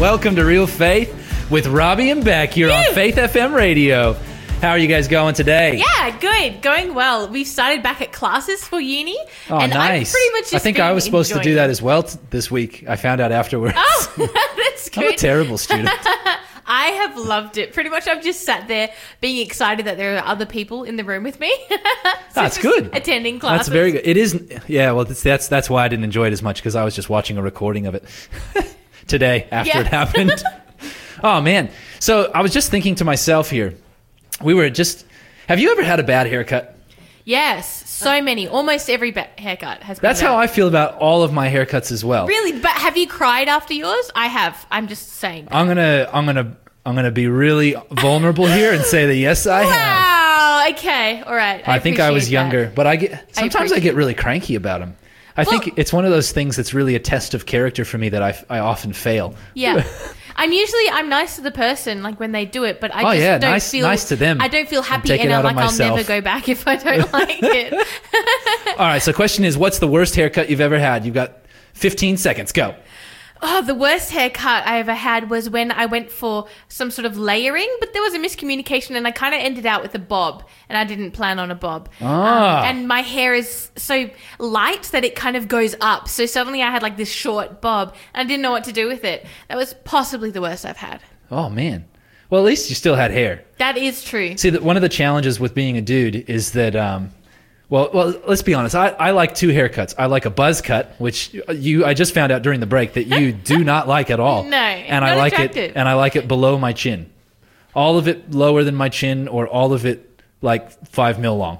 Welcome to Real Faith with Robbie and Beck here on Faith FM Radio. How are you guys going today? Yeah, good. Going well. We've started back at classes for uni. Oh, and nice. Pretty much just I think I was supposed to do that as well t- this week. I found out afterwards. Oh, that's I'm a good. terrible student. I have loved it. Pretty much, I've just sat there being excited that there are other people in the room with me. So That's good. Attending class. That's very good. It is, yeah. Well, that's that's, that's why I didn't enjoy it as much because I was just watching a recording of it today after Yeah. it happened. oh man! So I was just thinking to myself here. We were just. Have you ever had a bad haircut? Yes, so many. Almost every ba- haircut has been. That's how. I feel about all of my haircuts as well. Really, but have you cried after yours? I have. I'm just saying. I'm gonna I'm gonna I'm gonna be really vulnerable here and say that yes, I have. Wow. Okay. All right. I, think I was that. younger, but I get sometimes I, appreciate get really cranky about them. I Well- think it's one of those things that's really a test of character for me that I, I often fail. Yeah. I'm usually I'm nice to the person like when they do it, but I Oh, just yeah, don't nice- feel nice to them. I don't feel happy and I'm like I'll never go back if I don't like it. All right, so question is, what's the worst haircut you've ever had? You've got 15 seconds. Go. Oh, the worst haircut I ever had was when I went for some sort of layering, but there was a miscommunication and I kind of ended out with a bob and I didn't plan on a bob. Ah. Um, and my hair is so light that it kind of goes up. So suddenly I had like this short bob and I didn't know what to do with it. That was possibly the worst I've had. Oh man. Well, at least you still had hair. That is true. See, that one of the challenges with being a dude is that, um, well, well, let's be honest. I, I like two haircuts. I like a buzz cut, which you I just found out during the break that you do not like at all. No, and I like attracted. it, and I like it below my chin, all of it lower than my chin, or all of it like five mil long.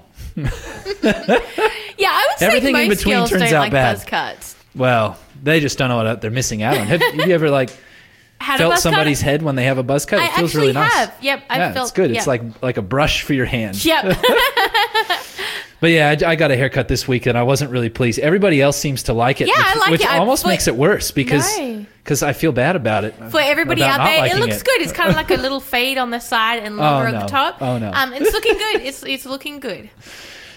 Yeah, I would Everything say in most between turns don't out like bad. buzz cuts. Well, they just don't know what they're missing out on. Have, have you ever like Had felt somebody's cut? head when they have a buzz cut? It I feels really nice. have. Yep, I've yeah, felt. it's good. yeah. It's like like a brush for your hand. Yep. But yeah, I, I got a haircut this week and I wasn't really pleased. Everybody else seems to like it, Yeah, I which, like which it. I- almost but- makes it worse because No. because I feel bad about it. For everybody out there, it looks good. It's kind of like a little fade on the side and lower Oh, at the top. Oh, no. Um, it's looking good. It's it's looking good.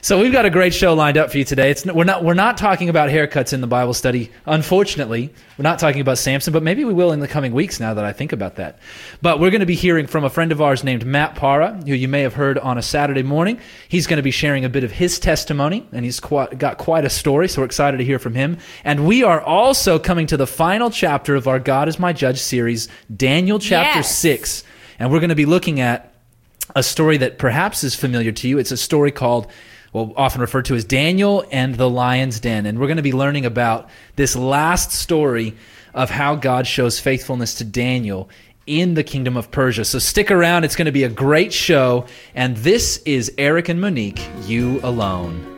So we've got a great show lined up for you today. It's we're not we're not talking about haircuts in the Bible study. Unfortunately, we're not talking about Samson, but maybe we will in the coming weeks. Now that I think about that, but we're going to be hearing from a friend of ours named Matt Para, who you may have heard on a Saturday morning. He's going to be sharing a bit of his testimony, and he's quite, got quite a story. So we're excited to hear from him. And we are also coming to the final chapter of our God is My Judge series, Daniel chapter Yes. six, and we're going to be looking at a story that perhaps is familiar to you. It's a story called, well, often referred to as Daniel and the Lion's Den. And we're going to be learning about this last story of how God shows faithfulness to Daniel in the kingdom of Persia. So stick around. It's going to be a great show. And this is Eric and Monique, You Alone.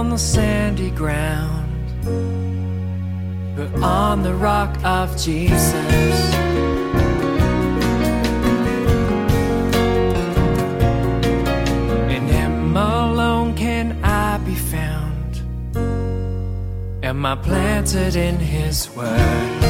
I rock of Jesus. In Him alone can I be found. Am I planted in His word?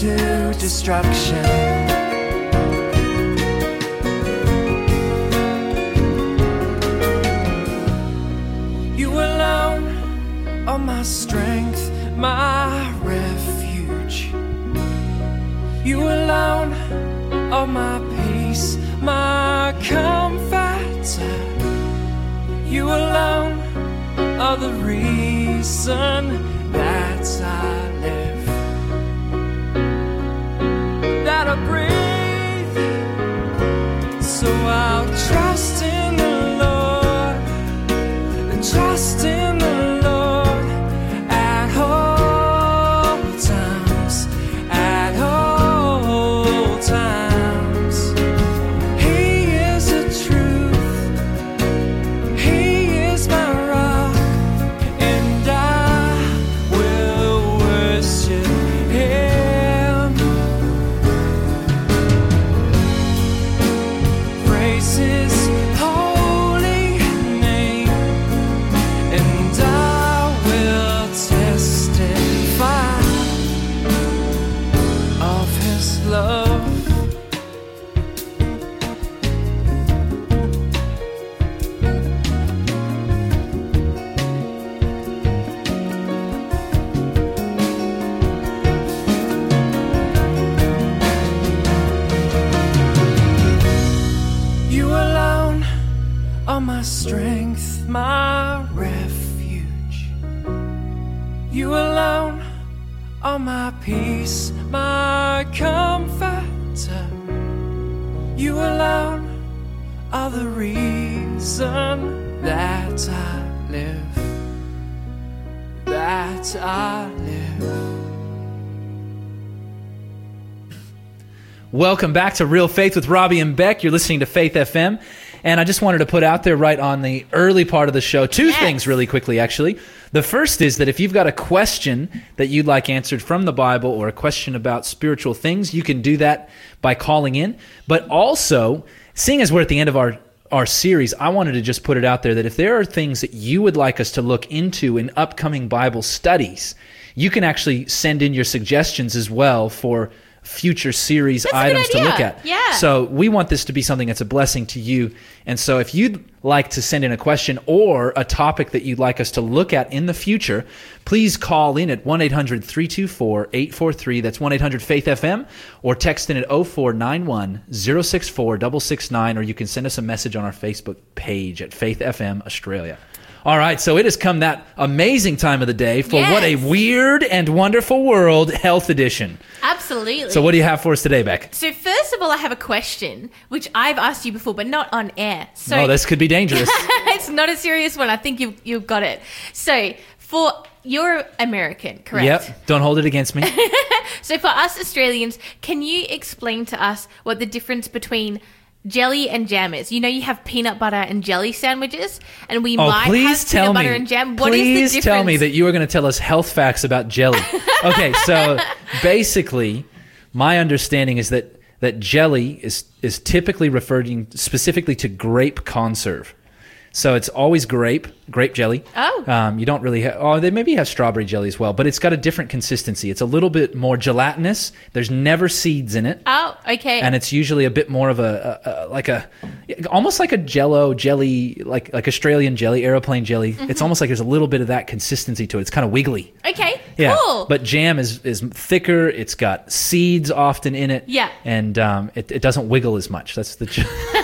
To destruction. You alone are my strength, my refuge. You alone are my peace, my comforter. You alone are the reason You alone are my peace, my comforter. You alone are the reason that I live. That I live. Welcome back to Real Faith with Robbie and Beck. You're listening to Faith FM. And I just wanted to put out there right on the early part of the show two Yes. things really quickly, actually. The first is that if you've got a question that you'd like answered from the Bible or a question about spiritual things, you can do that by calling in. But also, seeing as we're at the end of our our series, I wanted to just put it out there that if there are things that you would like us to look into in upcoming Bible studies, you can actually send in your suggestions as well for future series That's items to look at. Yeah. So we want this to be something that's a blessing to you. And so if you'd like to send in a question or a topic that you'd like us to look at in the future, please call in at 1 800 324 843. That's 1 800 Faith FM or text in at 0491 064 669 or you can send us a message on our Facebook page at Faith FM Australia. All right, so it has come that amazing time of the day for what a weird and wonderful world health edition. Absolutely. So, what do you have for us today, Beck? So first of all, I have a question which I've asked you before, but not on air. So oh, this could be dangerous. it's not a serious one. I think you've you've got it. So for you're American, correct? Yep. Don't hold it against me. So for us Australians, can you explain to us what the difference between jelly and jam is? You know, you have peanut butter and jelly sandwiches, and we Oh, might please have tell peanut me. butter and jam. What is please the difference? tell me that you are going to tell us health facts about jelly. Okay, so basically, my understanding is that that jelly is is typically referring specifically to grape conserve. So it's always grape, grape jelly. Oh. Um, you don't really have, oh, they maybe have strawberry jelly as well, but it's got a different consistency. It's a little bit more gelatinous. There's never seeds in it. Oh, okay. and it's usually a bit more of a, a, a like a almost like a jello jelly like like australian jelly aeroplane jelly Mm-hmm. it's almost like there's a little bit of that consistency to it it's kind of wiggly okay. yeah Cool. but jam is is thicker it's got seeds often in it Yeah. and um, it, it doesn't wiggle as much that's the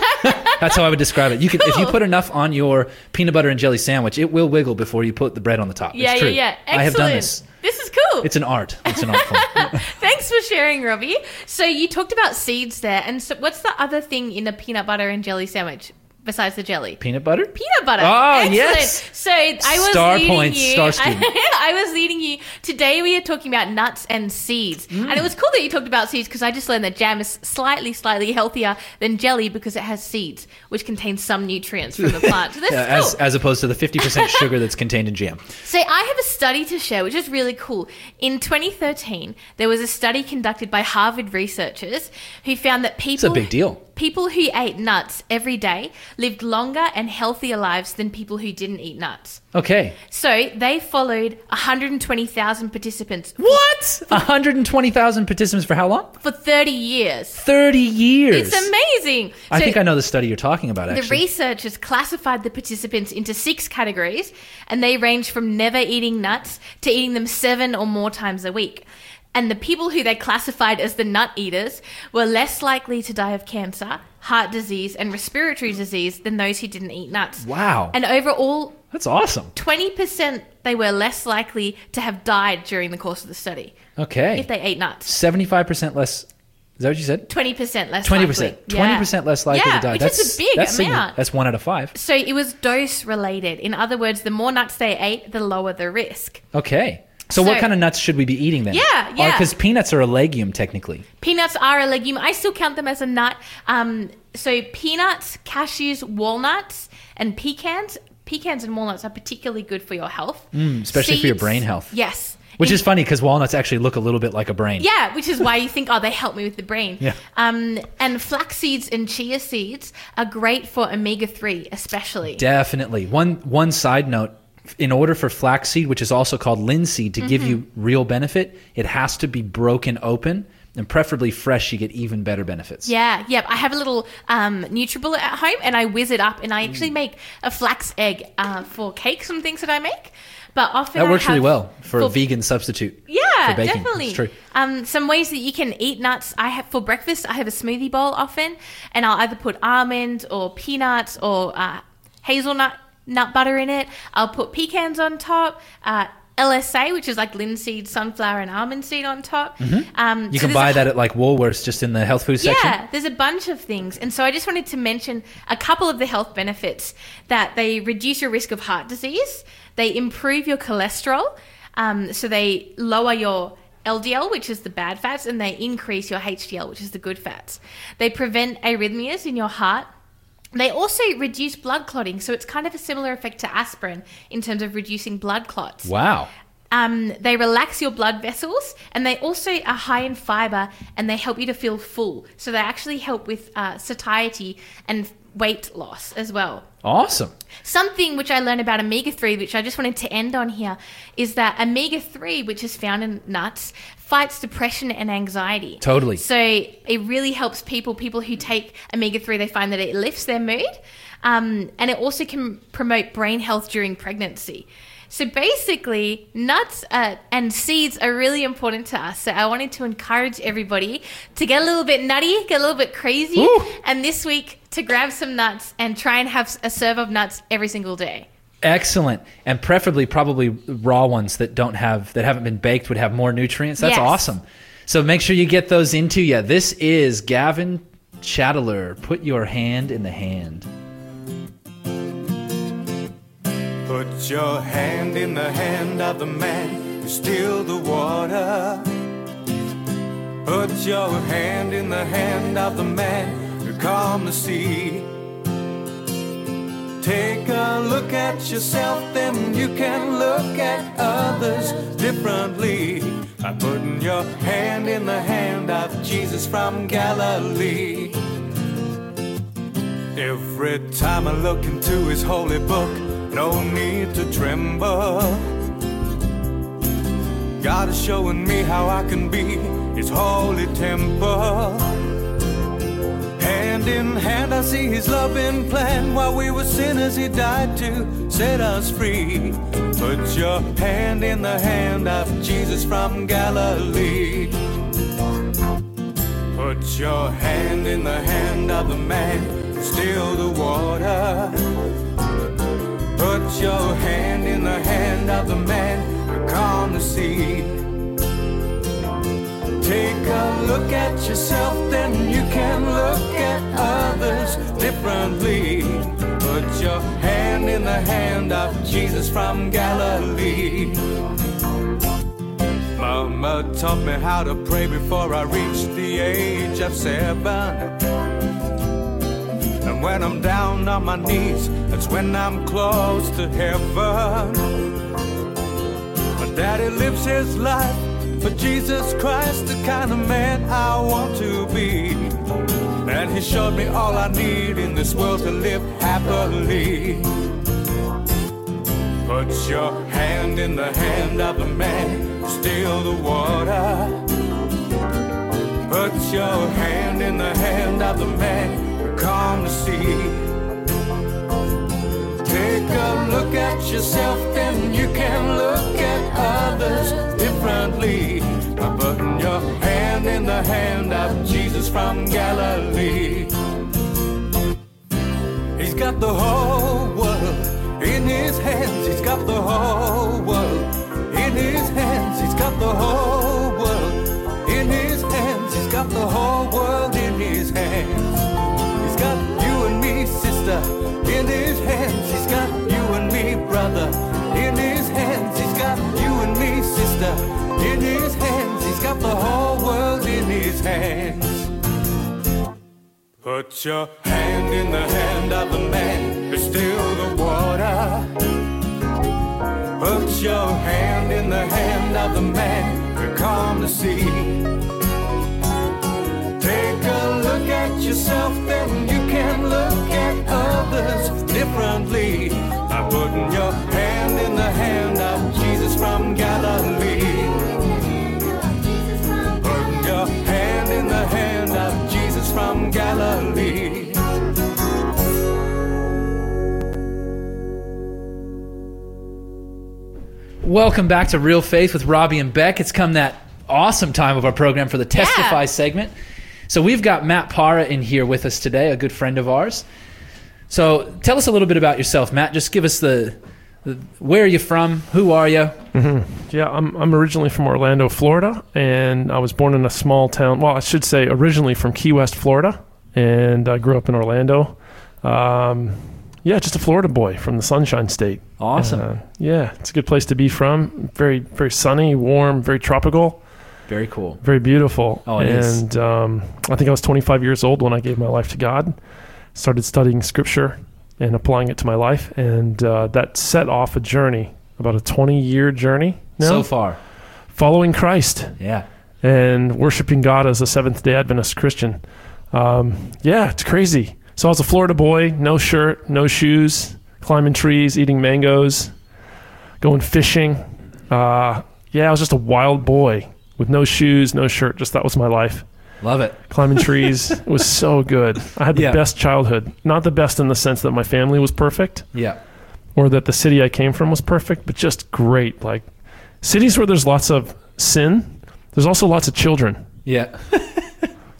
that's how i would describe it you can if you put enough on your peanut butter and jelly sandwich it will wiggle before you put the bread on the top yeah, it's true. yeah, yeah. Excellent. i have done this This is cool. it's an art it's an art form Thanks for sharing, Robbie. So you talked about seeds there, and so what's the other thing in a peanut butter and jelly sandwich besides the jelly? peanut butter Peanut butter. Oh, Excellent. yes. So I was Star leading points, you. star student. I, was leading you. Today we are talking about nuts and seeds, and Mm. it was cool that you talked about seeds because I just learned that jam is slightly, slightly healthier than jelly because it has seeds, which contain some nutrients from the plant. So this Yeah, is as, cool. as opposed to the 50% sugar that's contained in jam So I have a study to share, which is really cool. In 2013, there was a study conducted by Harvard researchers who found that people. it's a big deal people who ate nuts every day lived longer and healthier lives than people who didn't eat nuts. Okay. So they followed 120,000 participants What? 120,000 participants for how long? for 30 years. 30 years. It's amazing. I So think I know the study you're talking about, actually. The researchers classified the participants into six categories, and they range from never eating nuts to eating them seven or more times a week. And the people who they classified as the nut eaters were less likely to die of cancer, heart disease, and respiratory disease than those who didn't eat nuts. wow. And overall, That's awesome. 20% they were less likely to have died during the course of the study Okay. if they ate nuts. 75% less. Is that what you said? 20% less 20%. likely. Yeah. 20% less likely Yeah, to die. which that's is a big that's amount. That's one out of five. So it was dose related. In other words, the more nuts they ate, the lower the risk. Okay. So, what kind of nuts should we be eating then? Yeah, yeah. Because peanuts are a legume, technically. Peanuts are a legume. I still count them as a nut. Um, so peanuts, cashews, walnuts, and pecans. Pecans and walnuts are particularly good for your health, Mm, especially for your brain health. Yes. Which is funny because walnuts actually look a little bit like a brain. Yeah, which is why you think, oh, they help me with the brain. Yeah. Um, and flax seeds and chia seeds are great for omega 3, especially. Definitely. One one side note: in order for flaxseed, which is also called linseed, to give you Mm-hmm. real benefit, it has to be broken open and preferably fresh. You get even better benefits. Yeah, yep. I have a little um, NutriBullet at home, and I whiz it up, and I actually Mm. make a flax egg uh, for cakes and things that I make. But often That works really well for, a vegan substitute. Yeah, for baking. definitely. It's true. Um, some ways that you can eat nuts. I have for breakfast. I have a smoothie bowl often, and I'll either put almond or peanuts or uh, hazelnut nut butter in it. I'll put pecans on top. Uh, LSA, which is like linseed, sunflower, and almond seed on top. Um, Mm-hmm. You so can buy a that at like Woolworths, just in the health food section. yeah, there's a bunch of things. And so I just wanted to mention a couple of the health benefits that they reduce your risk of heart disease, they improve your cholesterol, um, so they lower your LDL, which is the bad fats, and they increase your HDL, which is the good fats. They prevent arrhythmias in your heart. They also reduce blood clotting, so it's kind of a similar effect to aspirin in terms of reducing blood clots. Wow. Um, they relax your blood vessels and they also are high in fiber and they help you to feel full. So they actually help with uh, satiety and weight loss as well. Awesome. Something which I learned about omega 3, which I just wanted to end on here, is that omega 3, which is found in nuts, fights depression and anxiety. Totally. So it really helps people, people who take omega 3, they find that it lifts their mood. Um, and it also can promote brain health during pregnancy. So basically, nuts uh, and seeds are really important to us. So I wanted to encourage everybody to get a little bit nutty, get a little bit crazy, Ooh. and this week to grab some nuts and try and have a serve of nuts every single day. Excellent. And preferably probably raw ones that don't have that haven't been baked would have more nutrients. That's Yes. awesome. So make sure you get those into you. This is Gavin Chatteler. Put your hand in the hand. Put your hand in the hand of the man who still the water. Put your hand in the hand of the man who calmed the sea. Take a look at yourself, then you can look at others differently. By putting your hand in the hand of Jesus from Galilee. Every time I look into his holy book, no need to tremble. God is showing me how I can be his holy temple. Hand in hand, I see his loving plan. While we were sinners, he died to set us free. Put your hand in the hand of Jesus from Galilee. Put your hand in the hand of the man who still the water. Put your hand in the hand of the man who calmed the sea. Take a look at yourself, then you can look at others differently. Put your hand in the hand of Jesus from Galilee. Mama taught me how to pray before I reached the age of seven. And when I'm down on my knees, that's when I'm close to heaven. My daddy lives his life for Jesus Christ, the kind of man I want to be. And he showed me all I need in this world to live happily. Put your hand in the hand of the man who still the water. Put your hand in the hand of the man who calm the sea. Take a look at yourself, then you can look at others differently. By putting your hand in the hand of Jesus from Galilee. He's got the whole world in his hands. He's got the whole world in his hands. He's got the whole world in his hands. He's got the whole world in his hands. He's got you and me, sister, in his hands. Brother, in his hands. He's got you and me, sister, in his hands. He's got the whole world in his hands. Put your hand in the hand of the man who still the water. Put your hand in the hand of the man who calm the sea. At yourself, then you can look at others differently. By putting your hand in the hand of Jesus from Galilee. Putting your hand in the hand of Jesus from Galilee. Welcome back to Real Faith with Robbie and Beck. It's come that awesome time of our program for the Testify Yeah. segment. So we've got Matt Para in here with us today, a good friend of ours. So tell us a little bit about yourself, Matt. Just give us the, the where are you from? Who are you? Yeah, I'm, I'm originally from Orlando, Florida, and I was born in a small town. Well, I should say originally from Key West, Florida, and I grew up in Orlando. Um, yeah, just a Florida boy from the Sunshine State. Awesome. Uh, yeah, it's a good place to be from. Very, very sunny, warm, very tropical, Very cool. very beautiful. Oh, it and is. Um, I think I was 25 years old when I gave my life to God. Started studying Scripture and applying it to my life, and uh, that set off a journey, about a 20 year journey now, So far. following Christ Yeah. and worshiping God as a Seventh Day Adventist Christian. Um, yeah, it's crazy. So I was a Florida boy, no shirt, no shoes, climbing trees, eating mangoes, going fishing. Uh, yeah, I was just a wild boy with no shoes, no shirt. Just that was my life. Love it. Climbing trees it was so good. I had the Yeah. best childhood. Not the best in the sense that my family was perfect Yeah. or that the city I came from was perfect, but just great. Like cities where there's lots of sin, there's also lots of children. Yeah.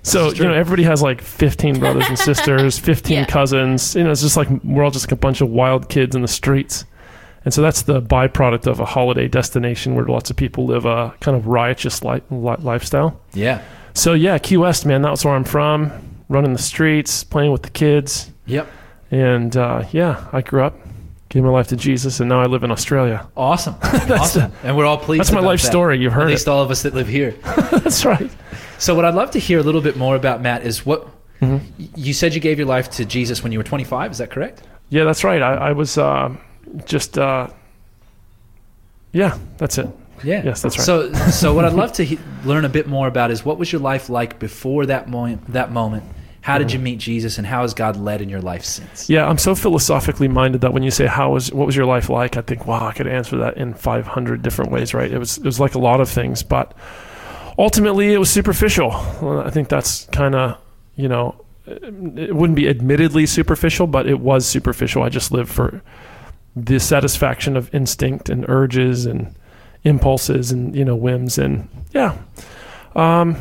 So you know, everybody has like 15 brothers and sisters, 15 Yeah. cousins. You know, it's just like we're all just like a bunch of wild kids in the streets. And so that's the byproduct of a holiday destination where lots of people live a kind of riotous li- li- lifestyle. Yeah. So yeah, Key West, man, that's where I'm from. Running the streets, playing with the kids, Yep. and uh, yeah, I grew up, gave my life to Jesus, and now I live in Australia. Awesome. awesome. and we're all pleased. That's my life that. story. You've heard At least it. all of us that live here. That's right. So what I'd love to hear a little bit more about Matt is what Mhm. you said you gave your life to Jesus when you were 25. Is that correct? Yeah, that's right. I, I was uh, just, uh, yeah, that's it. Yeah. Yes, that's right. So so what I'd love to he- learn a bit more about is what was your life like before that moment? That moment. How did you meet Jesus, and how has God led in your life since? Yeah, I'm so philosophically minded that when you say how was what was your life like, I think wow, I could answer that in 500 different ways. Right? It was it was like a lot of things, but ultimately it was superficial. I think that's kind of you know it wouldn't be admittedly superficial, but it was superficial. I just lived for the satisfaction of instinct and urges and impulses and you know whims and yeah. Um,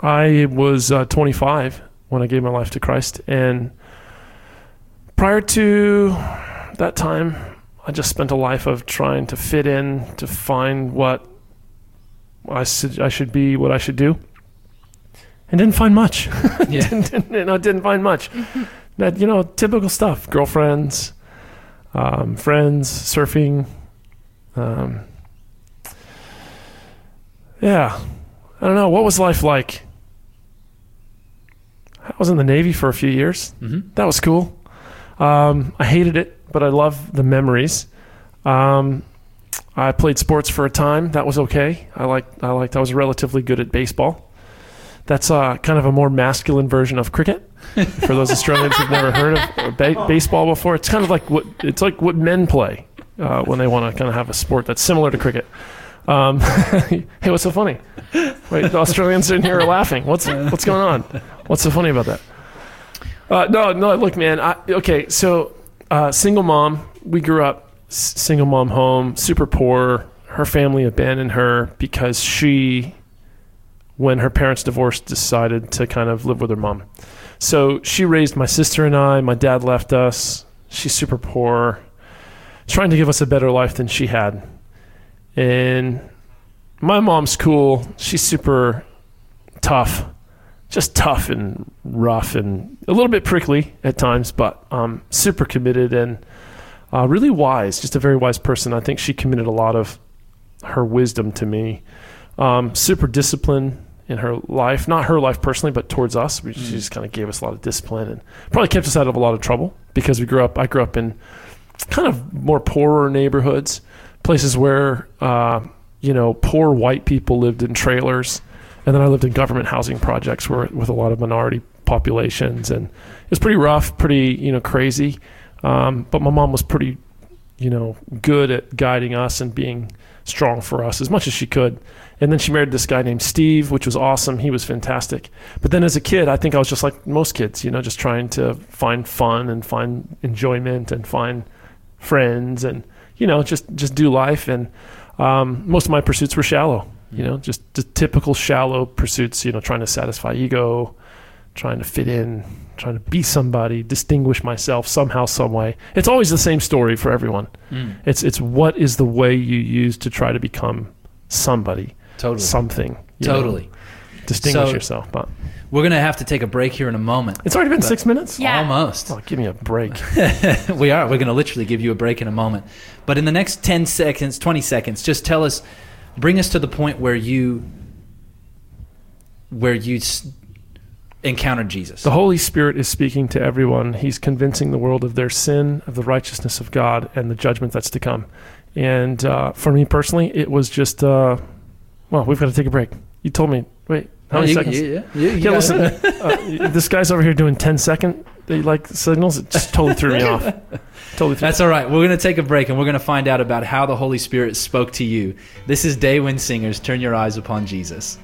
I was uh, 25 when I gave my life to Christ, and prior to that time, I just spent a life of trying to fit in, to find what I should, I should be, what I should do, and didn't find much. Yeah. didn't, didn't, you know, didn't find much. that you know, typical stuff: girlfriends, um, friends, surfing. Um, yeah, I don't know. What was life like? I was in the Navy for a few years. hmm That was cool. Um, I hated it, but I love the memories. Um, I played sports for a time. That was okay. I liked. I liked. I was relatively good at baseball. That's uh, kind of a more masculine version of cricket. For those Australians who've never heard of ba- baseball before, it's kind of like what it's like what men play uh, when they want to kind of have a sport that's similar to cricket. Um, hey, what's so funny? Wait, the Australians in here are laughing. What's what's going on? What's so funny about that? Uh, no, no. Look, man. I, okay, so uh, single mom. We grew up s- single mom home, super poor. Her family abandoned her because she, when her parents divorced, decided to kind of live with her mom. So she raised my sister and I. My dad left us. She's super poor, trying to give us a better life than she had. And my mom's cool. She's super tough, just tough and rough and a little bit prickly at times, but um, super committed and uh, really wise. Just a very wise person. I think she committed a lot of her wisdom to me. Um, super disciplined in her life, not her life personally, but towards us. We- She just kind of gave us a lot of discipline and probably kept us out of a lot of trouble because we grew up. I grew up in kind of more poorer neighborhoods, places where uh, you know poor white people lived in trailers, and then I lived in government housing projects where with a lot of minority populations, and it was pretty rough, pretty you know crazy. Um, but my mom was pretty, you know, good at guiding us and being strong for us as much as she could. And then she married this guy named Steve, which was awesome. He was fantastic. But then as a kid, I think I was just like most kids, you know, just trying to find fun and find enjoyment and find friends and you know just just do life. And um, most of my pursuits were shallow, you know, just the typical shallow pursuits. You know, trying to satisfy ego, trying to fit in, trying to be somebody, distinguish myself somehow, some way. It's always the same story for everyone. Mm, It's it's what is the way you use to try to become somebody, totally. something. you know, Totally. distinguish So- yourself. But We're going to have to take a break here in a moment. it's already been six minutes. Yeah. Almost. Oh, give me a break. we are. We're going to literally give you a break in a moment. But in the next 10 seconds, 20 seconds, just tell us, bring us to the point where you, where you s- encountered Jesus. The Holy Spirit is speaking to everyone. He's convincing the world of their sin, of the righteousness of God, and the judgment that's to come. And uh, for me personally, it was just, uh, well, we've got to take a break. You told me, wait, how Oh, many you- seconds? you- you- you Yeah, got listen, it. uh, this guy's over here doing 10 second they like signals. It just totally threw me off. Totally threw That's all right. We're going to take a break and we're going to find out about how the Holy Spirit spoke to you. This is Daywin Singers. Turn your eyes upon Jesus.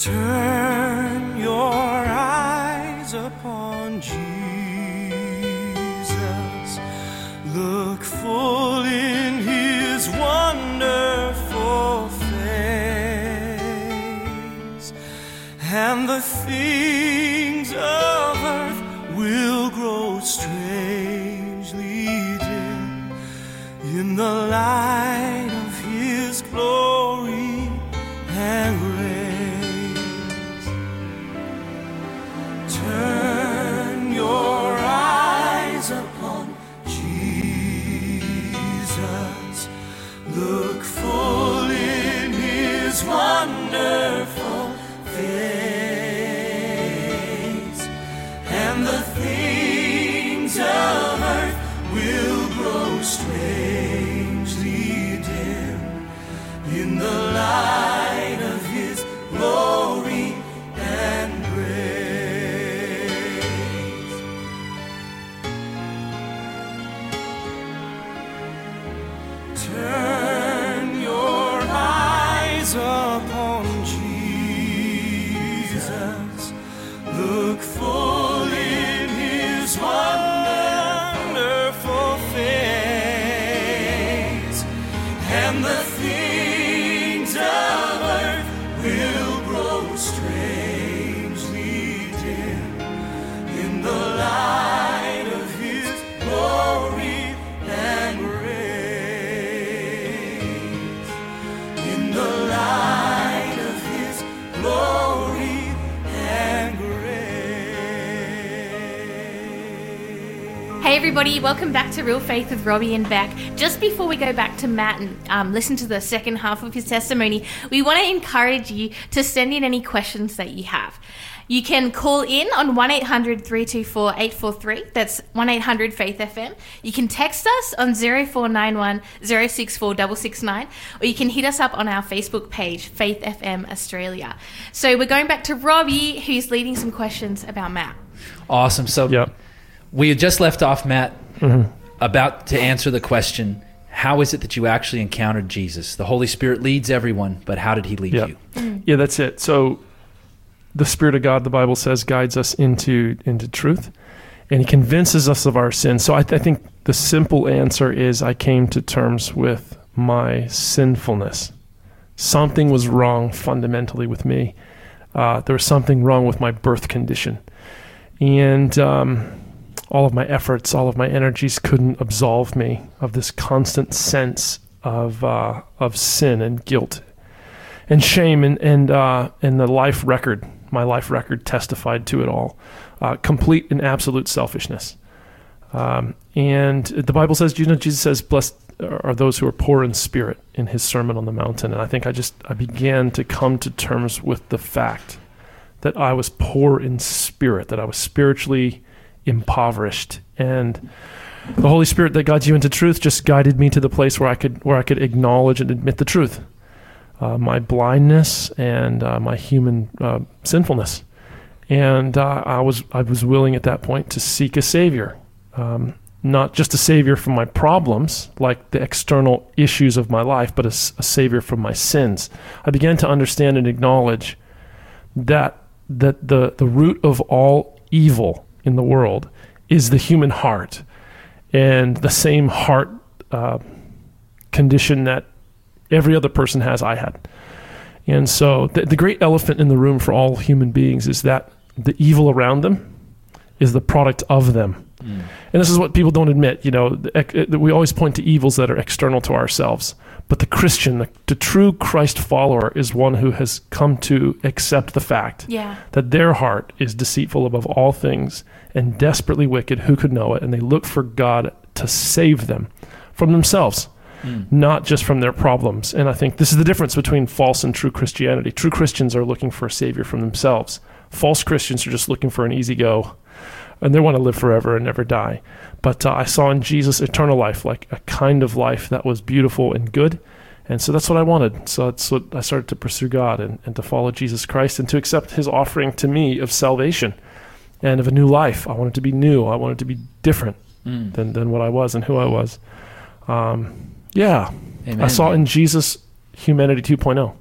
Turn your eyes upon Jesus. Look full in his wonderful face, and the things of earth will grow strangely everybody, welcome back to Real Faith with Robbie and Beck. Just before we go back to Matt and um, listen to the second half of his testimony, we want to encourage you to send in any questions that you have. You can call in on 1 800 324 843. That's 1 800 Faith FM. You can text us on 0491 064 669, or you can hit us up on our Facebook page, Faith FM Australia. So we're going back to Robbie, who's leading some questions about Matt. Awesome. So Yep. We had just left off, Matt, Mm-hmm. about to answer the question how is it that you actually encountered Jesus? The Holy Spirit leads everyone, but how did he lead Yeah. you? Yeah, that's it. So the Spirit of God, the Bible says, guides us into into truth, and He convinces us of our sins. So I, I think the simple answer is I came to terms with my sinfulness. Something was wrong fundamentally with me. Uh, there was something wrong with my birth condition, and um, all of my efforts, all of my energies couldn't absolve me of this constant sense of uh, of sin and guilt and shame and and uh, and the life record, my life record testified to it all. Uh, complete and absolute selfishness. Um, and the Bible says, you know, Jesus says, "Blessed are those who are poor in spirit." In His Sermon on the Mountain, and I think I just I began to come to terms with the fact that I was poor in spirit, that I was spiritually impoverished, and the Holy Spirit that guides you into truth just guided me to the place where I could where I could acknowledge and admit the truth uh, my blindness and uh, my human uh, sinfulness. And uh, I was I was willing at that point to seek a savior, um, not just a savior from my problems, like the external issues of my life, but a savior from my sins. I began to understand and acknowledge that that the the root of all evil in the world is the human heart, and the same heart uh, condition that every other person has, I had. And so the, the great elephant in the room for all human beings is that the evil around them is the product of them. And this is what people don't admit. You know, the, ec- uh, we always point to evils that are external to ourselves. But the Christian, the, the true Christ follower, is one who has come to accept the fact Yeah. that their heart is deceitful above all things and desperately wicked. Who could know it? And they look for God to save them from themselves, not just from their problems. And I think this is the difference between false and true Christianity. True Christians are looking for a savior from themselves. False Christians are just looking for an easy go, and they want to live forever and never die. But uh, I saw in Jesus eternal life, like a kind of life that was beautiful and good. And so that's what I wanted. So that's what I started to pursue God and, and to follow Jesus Christ and to accept his offering to me of salvation and of a new life. I wanted to be new. I wanted to be different Mm. than, than what I was and who I was. Um, yeah. Amen. I saw in Jesus humanity 2.0,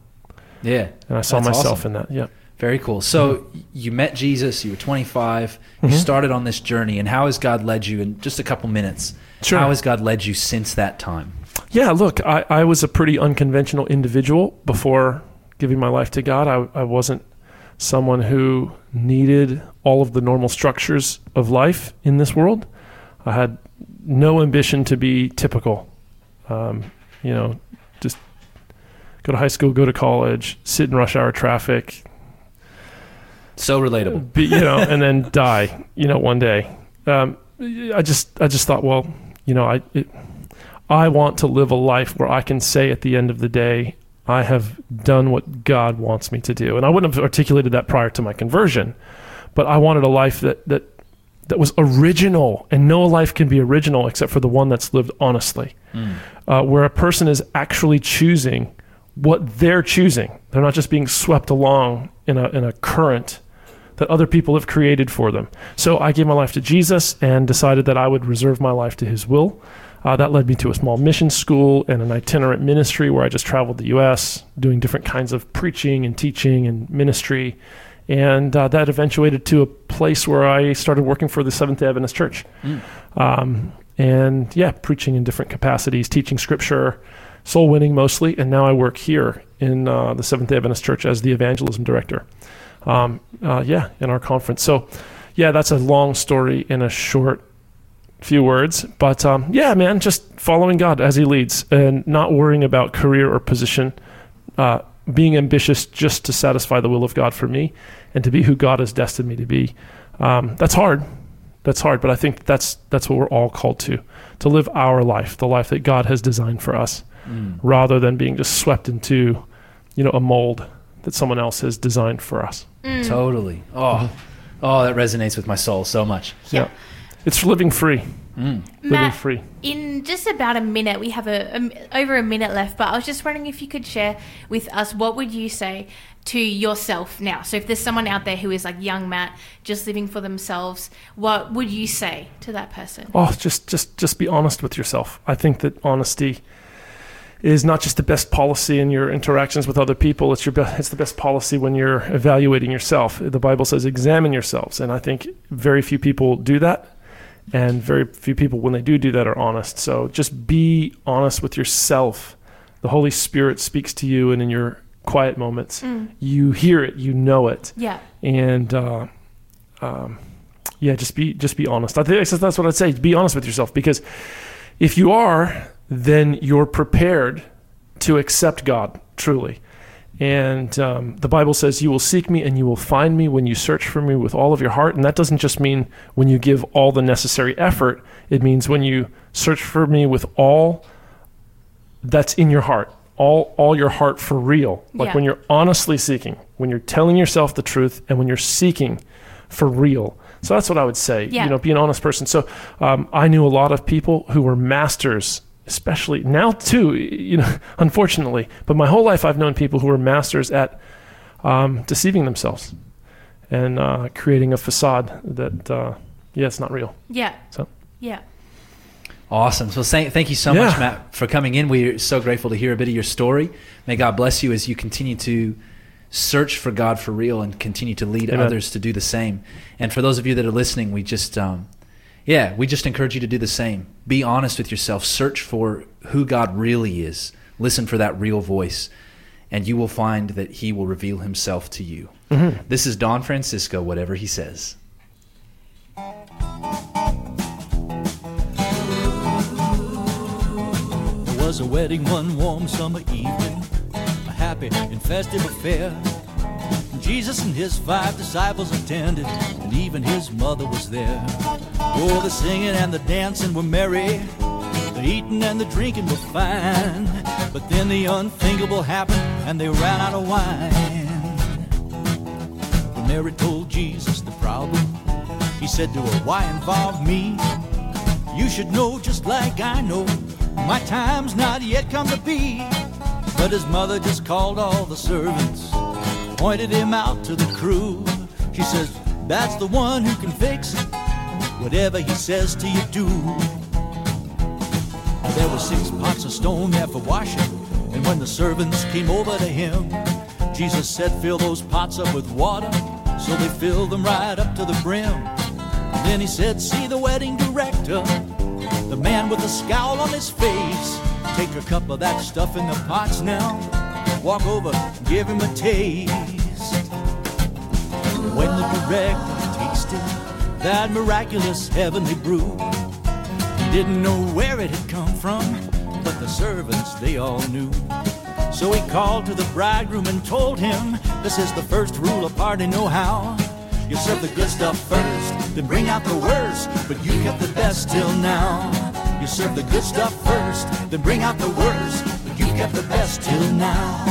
Yeah. and I saw That's myself awesome. in that. Yeah. Very cool. So you met Jesus, you were 25, you Mhm. started on this journey, and how has God led you in just a couple minutes? Sure. How has God led you since that time? Yeah, look, I, I was a pretty unconventional individual before giving my life to God. I, I wasn't someone who needed all of the normal structures of life in this world. I had no ambition to be typical. Um, you know, just go to high school, go to college, sit in rush hour traffic, So relatable. be, you know, and then die, you know, one day. Um, I just, I just thought, well, you know, I, it, I want to live a life where I can say at the end of the day, I have done what God wants me to do. And I wouldn't have articulated that prior to my conversion, but I wanted a life that that that was original, and no life can be original except for the one that's lived honestly, Mm. uh, where a person is actually choosing what they're choosing. They're not just being swept along in a in a current that other people have created for them. So I gave my life to Jesus and decided that I would reserve my life to His will. Uh, that led me to a small mission school and an itinerant ministry where I just traveled the U.S. doing different kinds of preaching and teaching and ministry. And uh, that eventuated to a place where I started working for the Seventh day Adventist Church. Mm. Um, and yeah, preaching in different capacities, teaching scripture, soul winning mostly. And now I work here in uh, the Seventh day Adventist Church as the evangelism director. Um, uh, yeah, in our conference. So, yeah, that's a long story in a short few words. But um, yeah, man, just following God as He leads and not worrying about career or position. Uh, being ambitious just to satisfy the will of God for me and to be who God has destined me to be. Um, that's hard. That's hard, but I think that's that's what we're all called to to live our life, the life that God has designed for us, Mm. rather than being just swept into, you know, a mold that someone else has designed for us. Mm. Totally. Oh, oh, that resonates with my soul so much. Yeah. It's living free, Mm. living Matt, free. in just about a minute, we have a, a over a minute left. But I was just wondering if you could share with us what would you say to yourself now. So if there's someone out there who is like young Matt, just living for themselves, what would you say to that person? Oh, just just just be honest with yourself. I think that honesty is not just the best policy in your interactions with other people. It's your be- it's the best policy when you're evaluating yourself. The Bible says examine yourselves, and I think very few people do that, and very few people when they do do that are honest. So just be honest with yourself. The Holy Spirit speaks to you, and in your quiet moments, Mm. you hear it, you know it Yeah. and uh, um, yeah, just be just be honest. I think that's what I'd say. Be honest with yourself because if you are, then you're prepared to accept God truly. And um, the Bible says, "You will seek me, and you will find me when you search for me with all of your heart." And that doesn't just mean when you give all the necessary effort. It means when you search for me with all that's in your heart, all all your heart for real. Like Yeah. when you're honestly seeking, when you're telling yourself the truth, and when you're seeking for real. So that's what I would say. Yeah. You know, be an honest person. So um, I knew a lot of people who were masters, especially now too. You know, unfortunately, but my whole life I've known people who were masters at um, deceiving themselves and uh, creating a facade that, uh, yeah, it's not real. Yeah. So- Yeah. Awesome. So thank, thank you so Yeah. much, Matt, for coming in. We're so grateful to hear a bit of your story. May God bless you as you continue to search for God for real and continue to lead Amen. others to do the same. And for those of you that are listening, we just, um, yeah, we just encourage you to do the same. Be honest with yourself. Search for who God really is. Listen for that real voice, and you will find that He will reveal Himself to you. Mm-hmm. This is Don Francisco, whatever He says. There was a wedding one warm summer evening, a happy and festive affair. Jesus and his five disciples attended, and even his mother was there. Oh, the singing and the dancing were merry, the eating and the drinking were fine. But then the unthinkable happened, and they ran out of wine. When Mary told Jesus the problem, he said to her, Why involve me? You should know just like I know. My time's not yet come to be. But his mother just called all the servants, pointed him out to the crew. She says, That's the one who can fix it. Whatever he says to you, do. And there were six pots of stone there for washing. And when the servants came over to him, Jesus said, Fill those pots up with water. So they filled them right up to the brim. And then he said, See the wedding director, the man with the scowl on his face. Take a cup of that stuff in the pots now. Walk over, give him a taste. When the director tasted that miraculous heavenly brew, he didn't know where it had come from, but the servants, they all knew. So he called to the bridegroom and told him, This is the first rule of party know how. You serve the good stuff first, then bring out the worst, but you kept the best till now. You serve the good stuff first, then bring out the worst, kept the best till now.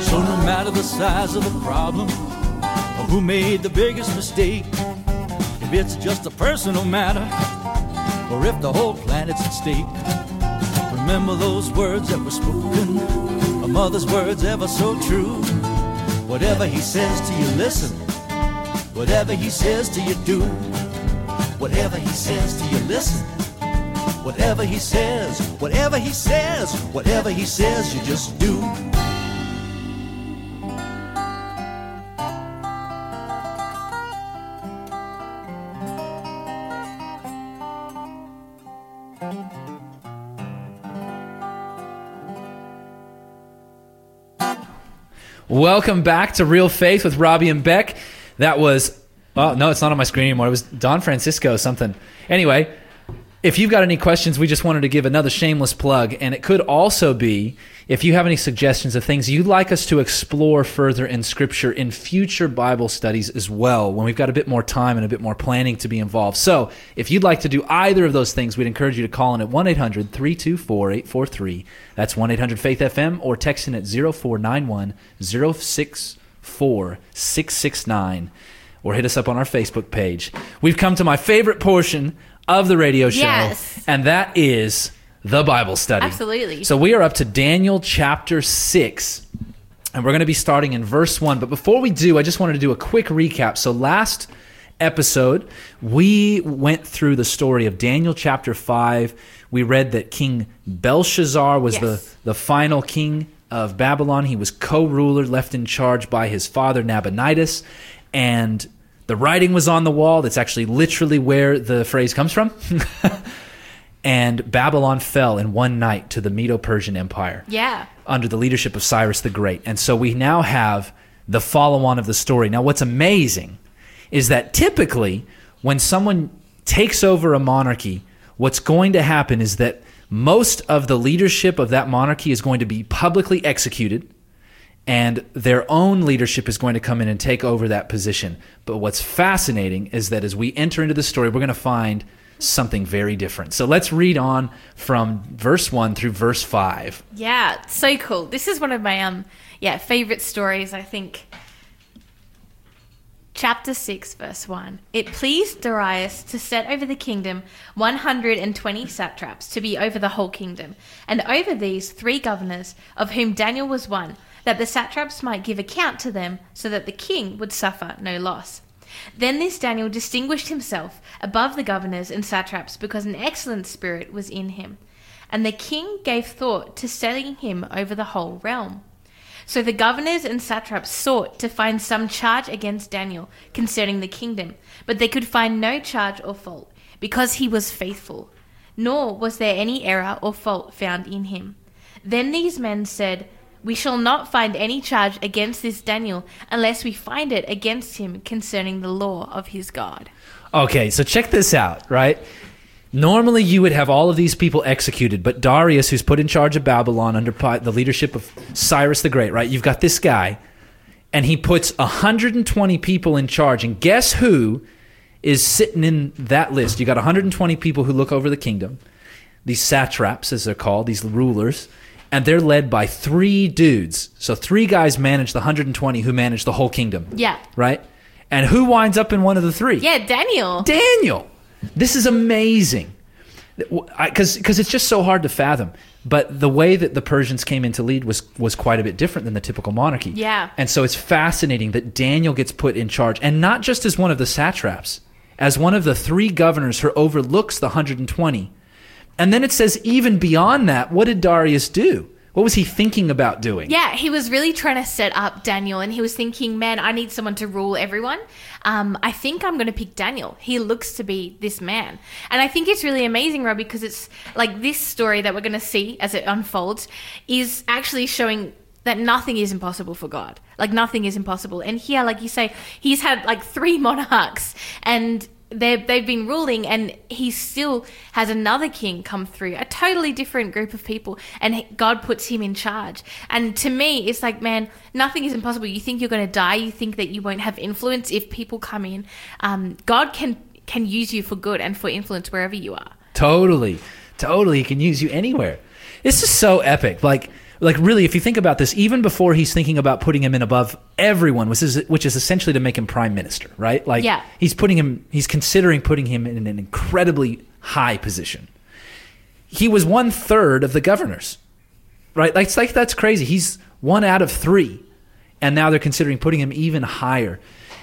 So no matter the size of the problem or who made the biggest mistake, if it's just a personal matter or if the whole planet's at stake, remember those words that were spoken, a mother's words ever so true. Whatever he says to you, listen. Whatever he says to you, do. Whatever he says to you, listen. Whatever he says, whatever he says, whatever he says, you just do. Welcome back to Real Faith with Robbie and Beck. That was, oh, no, it's not on my screen anymore. It was Don Francisco something. Anyway, If you've got any questions, we just wanted to give another shameless plug. And it could also be if you have any suggestions of things you'd like us to explore further in Scripture in future Bible studies as well, when we've got a bit more time and a bit more planning to be involved. So if you'd like to do either of those things, we'd encourage you to call in at 1 800 324 843. That's 1 800 Faith FM or text in at 0491 064 669 or hit us up on our Facebook page. We've come to my favorite portion of the radio show, Yes. and that is the Bible study. Absolutely. So we are up to Daniel chapter 6, and we're going to be starting in verse 1. But before we do, I just wanted to do a quick recap. So last episode, we went through the story of Daniel chapter 5. We read that King Belshazzar was Yes. the, the final king of Babylon. He was co ruler, left in charge by his father Nabonidus. And the writing was on the wall. That's actually literally where the phrase comes from. and Babylon fell in one night to the Medo Persian Empire Yeah. under the leadership of Cyrus the Great. And so we now have the follow on of the story. Now, what's amazing is that typically when someone takes over a monarchy, what's going to happen is that most of the leadership of that monarchy is going to be publicly executed and their own leadership is going to come in and take over that position. But what's fascinating is that as we enter into the story, we're going to find something very different. So let's read on from verse 1 through verse 5. Yeah, so cool. This is one of my um yeah, favorite stories, I think. Chapter 6, verse 1. It pleased Darius to set over the kingdom 120 satraps to be over the whole kingdom, and over these three governors, of whom Daniel was one, that the satraps might give account to them, so that the king would suffer no loss. Then this Daniel distinguished himself above the governors and satraps because an excellent spirit was in him. And the king gave thought to setting him over the whole realm. So the governors and satraps sought to find some charge against Daniel concerning the kingdom, but they could find no charge or fault, because he was faithful, nor was there any error or fault found in him. Then these men said, We shall not find any charge against this Daniel unless we find it against him concerning the law of his God. Okay, so check this out, right? Normally, you would have all of these people executed, but Darius, who's put in charge of Babylon under the leadership of Cyrus the Great, right? You've got this guy, and he puts 120 people in charge. And guess who is sitting in that list? You got 120 people who look over the kingdom, these satraps, as they're called, these rulers, and they're led by three dudes. So, three guys manage the 120 who manage the whole kingdom, Yeah. right? And who winds up in one of the three? Yeah, Daniel. Daniel. This is amazing. Because it's just so hard to fathom. But the way that the Persians came into lead was was quite a bit different than the typical monarchy. Yeah. And so it's fascinating that Daniel gets put in charge, and not just as one of the satraps, as one of the three governors who overlooks the 120. And then it says, even beyond that, what did Darius do? What was he thinking about doing? Yeah, he was really trying to set up Daniel, and he was thinking, "Man, I need someone to rule everyone. Um, I think I'm going to pick Daniel. He looks to be this man." And I think it's really amazing, Rob, because it's like this story that we're going to see as it unfolds is actually showing that nothing is impossible for God. Like nothing is impossible. And here, like you say, he's had like three monarchs, and they've, been ruling and he still has another king come through a totally different group of people and god puts him in charge and to me it's like man nothing is impossible you think you're going to die you think that you won't have influence if people come in um, god can can use you for good and for influence wherever you are Totally. Totally. He can use you anywhere. This is so epic. Like like really if you think about this even before he's thinking about putting him in above everyone which is which is essentially to make him prime minister, right? Like Yeah. he's putting him he's considering putting him in an incredibly high position. He was one third of the governors. Right? Like it's like that's crazy. He's one out of 3 and now they're considering putting him even higher.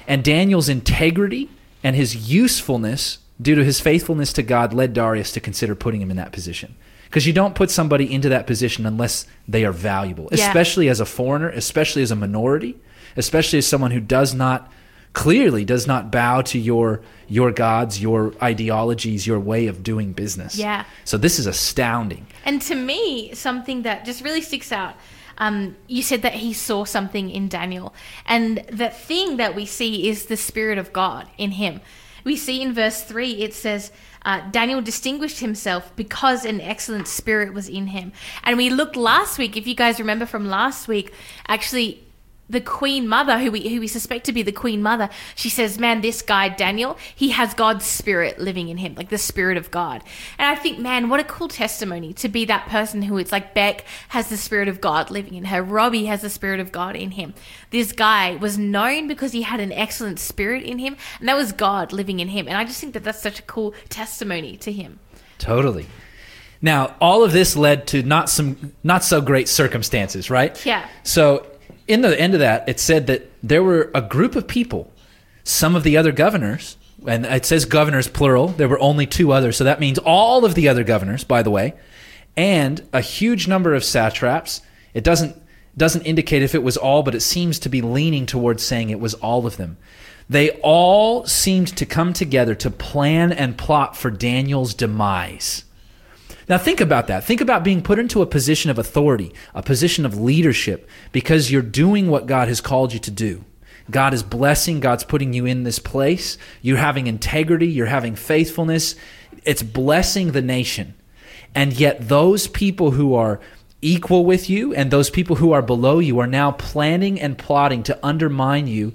And Daniel's integrity and his usefulness due to his faithfulness to God led Darius to consider putting him in that position. Because you don't put somebody into that position unless they are valuable, Yeah. especially as a foreigner, especially as a minority, especially as someone who does not clearly does not bow to your your gods, your ideologies, your way of doing business. Yeah. So this is astounding. And to me, something that just really sticks out. Um, you said that he saw something in Daniel, and the thing that we see is the spirit of God in him. We see in verse three, it says, uh, Daniel distinguished himself because an excellent spirit was in him. And we looked last week, if you guys remember from last week, actually the queen mother who we who we suspect to be the queen mother she says man this guy daniel he has god's spirit living in him like the spirit of god and i think man what a cool testimony to be that person who it's like beck has the spirit of god living in her robbie has the spirit of god in him this guy was known because he had an excellent spirit in him and that was god living in him and i just think that that's such a cool testimony to him Totally. Now, all of this led to not some not so great circumstances, right? Yeah. So, in the end of that, it said that there were a group of people, some of the other governors, and it says governors plural. There were only two others, so that means all of the other governors, by the way, and a huge number of satraps. It doesn't doesn't indicate if it was all, but it seems to be leaning towards saying it was all of them. They all seemed to come together to plan and plot for Daniel's demise. Now, think about that. Think about being put into a position of authority, a position of leadership, because you're doing what God has called you to do. God is blessing, God's putting you in this place. You're having integrity, you're having faithfulness. It's blessing the nation. And yet, those people who are equal with you and those people who are below you are now planning and plotting to undermine you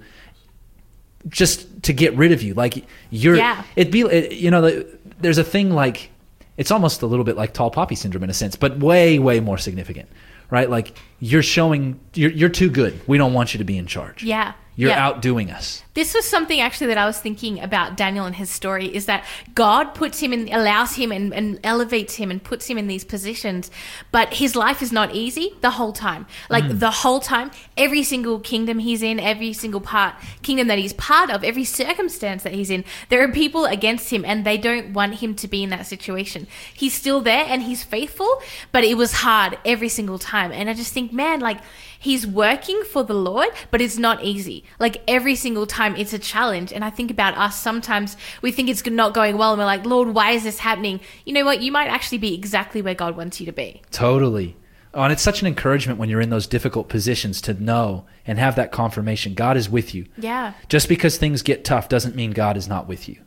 just to get rid of you like you're Yeah. it be you know the, there's a thing like it's almost a little bit like tall poppy syndrome in a sense but way way more significant right? Like you're showing you're, you're too good. We don't want you to be in charge. Yeah you're yeah. outdoing us This was something actually that I was thinking about Daniel and his story is that God puts him in, allows him and, and elevates him and puts him in these positions, but his life is not easy the whole time. Like mm. the whole time, every single kingdom he's in, every single part, kingdom that he's part of, every circumstance that he's in, there are people against him and they don't want him to be in that situation. He's still there and he's faithful, but it was hard every single time. And I just think, man, like, he's working for the Lord, but it's not easy. Like every single time, it's a challenge. And I think about us sometimes we think it's not going well, and we're like, Lord, why is this happening? You know what? You might actually be exactly where God wants you to be. Totally. Oh, and it's such an encouragement when you're in those difficult positions to know and have that confirmation God is with you. Yeah. Just because things get tough doesn't mean God is not with you.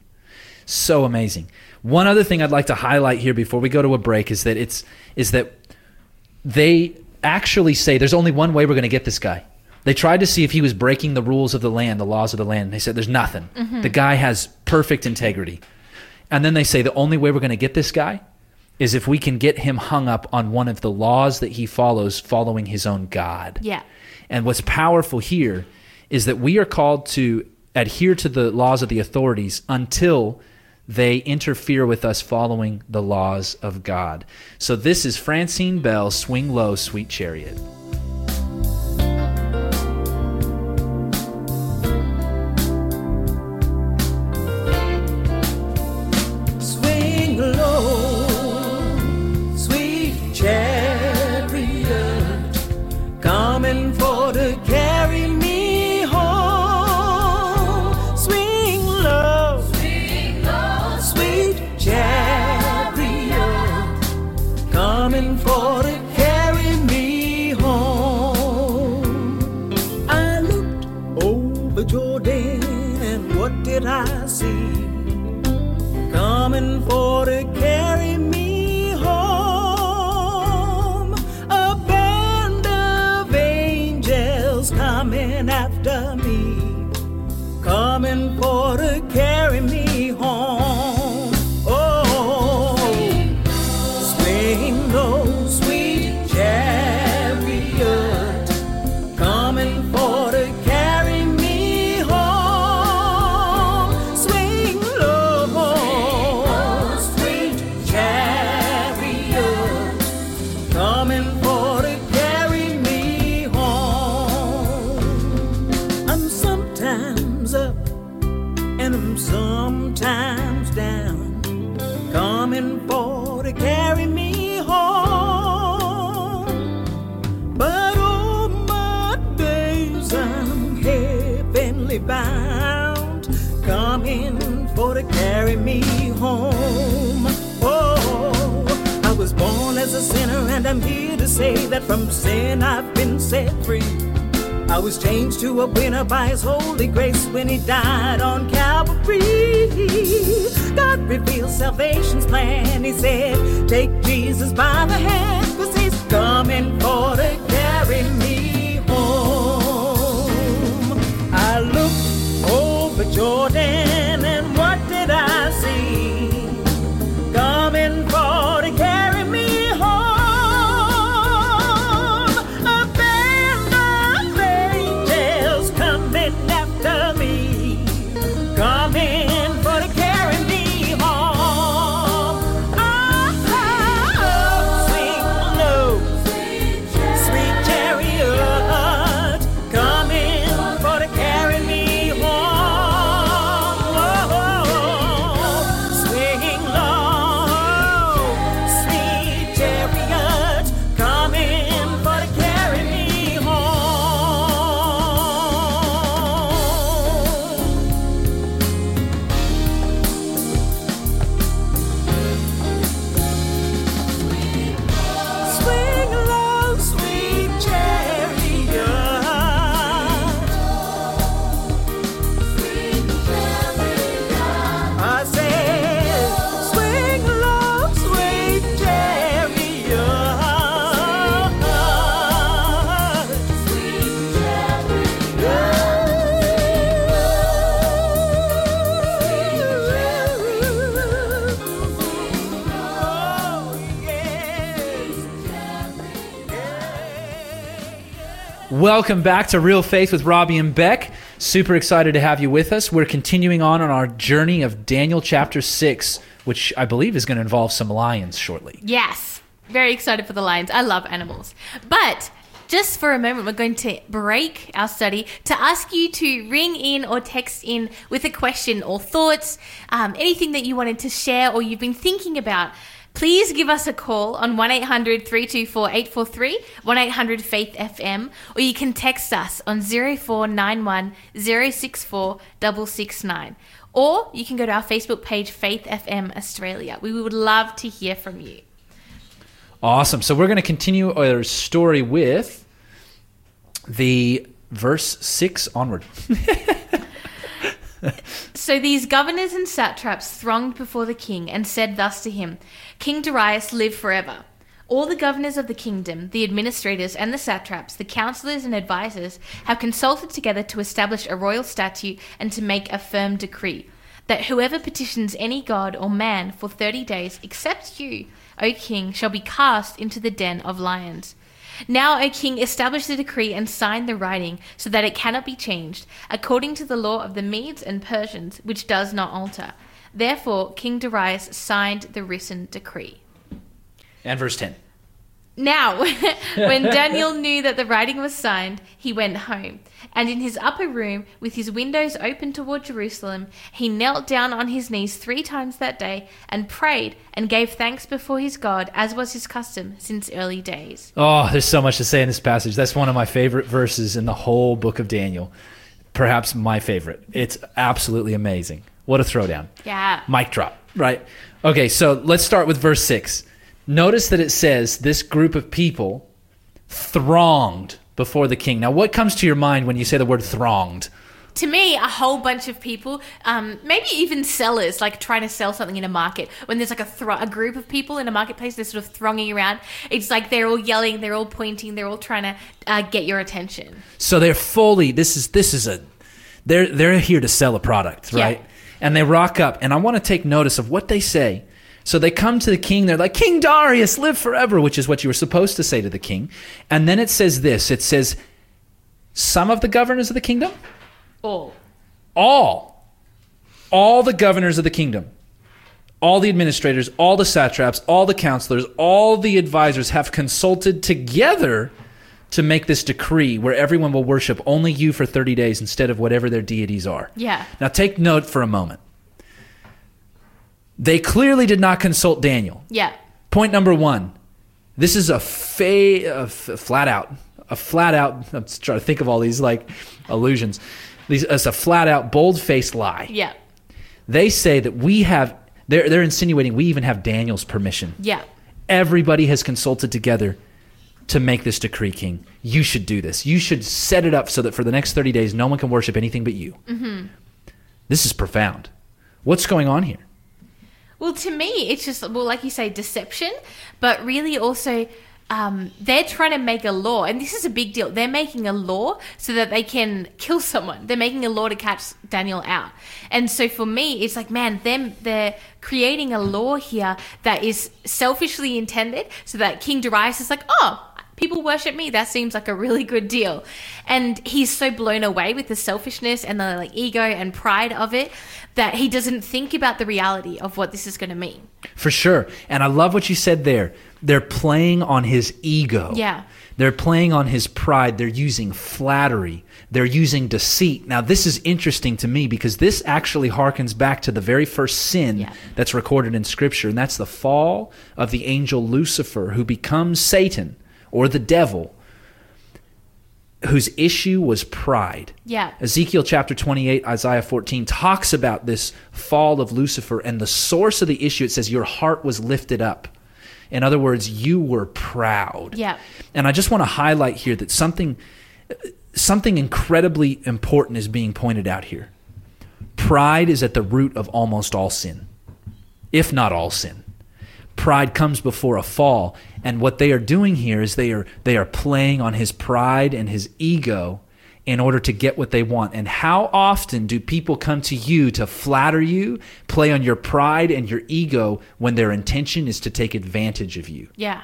So amazing. One other thing I'd like to highlight here before we go to a break is that it's is that they actually say there's only one way we're going to get this guy. They tried to see if he was breaking the rules of the land, the laws of the land. And they said there's nothing. Mm-hmm. The guy has perfect integrity. And then they say the only way we're going to get this guy is if we can get him hung up on one of the laws that he follows, following his own God. Yeah. And what's powerful here is that we are called to adhere to the laws of the authorities until they interfere with us following the laws of God. So this is Francine Bell, Swing Low, Sweet Chariot. Was changed to a winner by his holy grace when he died on Calvary. God revealed salvation's plan. He said, Take Jesus by the hand, cause he's coming for to Welcome back to Real Faith with Robbie and Beck. Super excited to have you with us. We're continuing on on our journey of Daniel chapter 6, which I believe is going to involve some lions shortly. Yes, very excited for the lions. I love animals. But just for a moment, we're going to break our study to ask you to ring in or text in with a question or thoughts, um, anything that you wanted to share or you've been thinking about. Please give us a call on 1 800 324 843, 1 800 Faith FM, or you can text us on 0491 064 669. Or you can go to our Facebook page, Faith FM Australia. We would love to hear from you. Awesome. So we're going to continue our story with the verse 6 onward. So these governors and satraps thronged before the king and said thus to him King Darius, live forever. All the governors of the kingdom, the administrators and the satraps, the counselors and advisers have consulted together to establish a royal statute and to make a firm decree that whoever petitions any god or man for thirty days, except you, O king, shall be cast into the den of lions. Now, O king, establish the decree and sign the writing, so that it cannot be changed, according to the law of the Medes and Persians, which does not alter. Therefore, King Darius signed the written decree. And verse 10. Now, when Daniel knew that the writing was signed, he went home. And in his upper room, with his windows open toward Jerusalem, he knelt down on his knees three times that day and prayed and gave thanks before his God, as was his custom since early days. Oh, there's so much to say in this passage. That's one of my favorite verses in the whole book of Daniel. Perhaps my favorite. It's absolutely amazing. What a throwdown. Yeah. Mic drop, right? Okay, so let's start with verse 6. Notice that it says this group of people thronged before the king. Now, what comes to your mind when you say the word thronged? To me, a whole bunch of people, um, maybe even sellers, like trying to sell something in a market. When there's like a, a group of people in a marketplace, they're sort of thronging around. It's like they're all yelling, they're all pointing, they're all trying to uh, get your attention. So they're fully this is this is a they're they're here to sell a product, Yeah. right? And they rock up and I want to take notice of what they say. So they come to the king, they're like, King Darius, live forever, which is what you were supposed to say to the king. And then it says this it says, Some of the governors of the kingdom, All. all, all the governors of the kingdom, all the administrators, all the satraps, all the counselors, all the advisors have consulted together to make this decree where everyone will worship only you for 30 days instead of whatever their deities are. Yeah. Now take note for a moment. They clearly did not consult Daniel. Yeah. Point number one. This is a, fa- a f- flat out, a flat out. I'm trying to think of all these like illusions. These, it's a flat out, bold faced lie. Yeah. They say that we have. They're they're insinuating we even have Daniel's permission. Yeah. Everybody has consulted together to make this decree, King. You should do this. You should set it up so that for the next 30 days, no one can worship anything but you. Mm-hmm. This is profound. What's going on here? Well, to me, it's just well, like you say, deception, but really also. Um, they're trying to make a law, and this is a big deal. They're making a law so that they can kill someone. They're making a law to catch Daniel out. And so for me, it's like, man, them they're creating a law here that is selfishly intended, so that King Darius is like, oh, people worship me. That seems like a really good deal. And he's so blown away with the selfishness and the like ego and pride of it that he doesn't think about the reality of what this is going to mean. For sure. And I love what you said there. They're playing on his ego. Yeah. They're playing on his pride. They're using flattery. They're using deceit. Now, this is interesting to me because this actually harkens back to the very first sin Yeah. that's recorded in Scripture, and that's the fall of the angel Lucifer, who becomes Satan or the devil, whose issue was pride. Yeah. Ezekiel chapter 28, Isaiah 14 talks about this fall of Lucifer and the source of the issue. It says, Your heart was lifted up. In other words, you were proud. Yeah. And I just want to highlight here that something something incredibly important is being pointed out here. Pride is at the root of almost all sin, if not all sin. Pride comes before a fall, and what they are doing here is they are they are playing on his pride and his ego in order to get what they want. And how often do people come to you to flatter you, play on your pride and your ego when their intention is to take advantage of you? Yeah.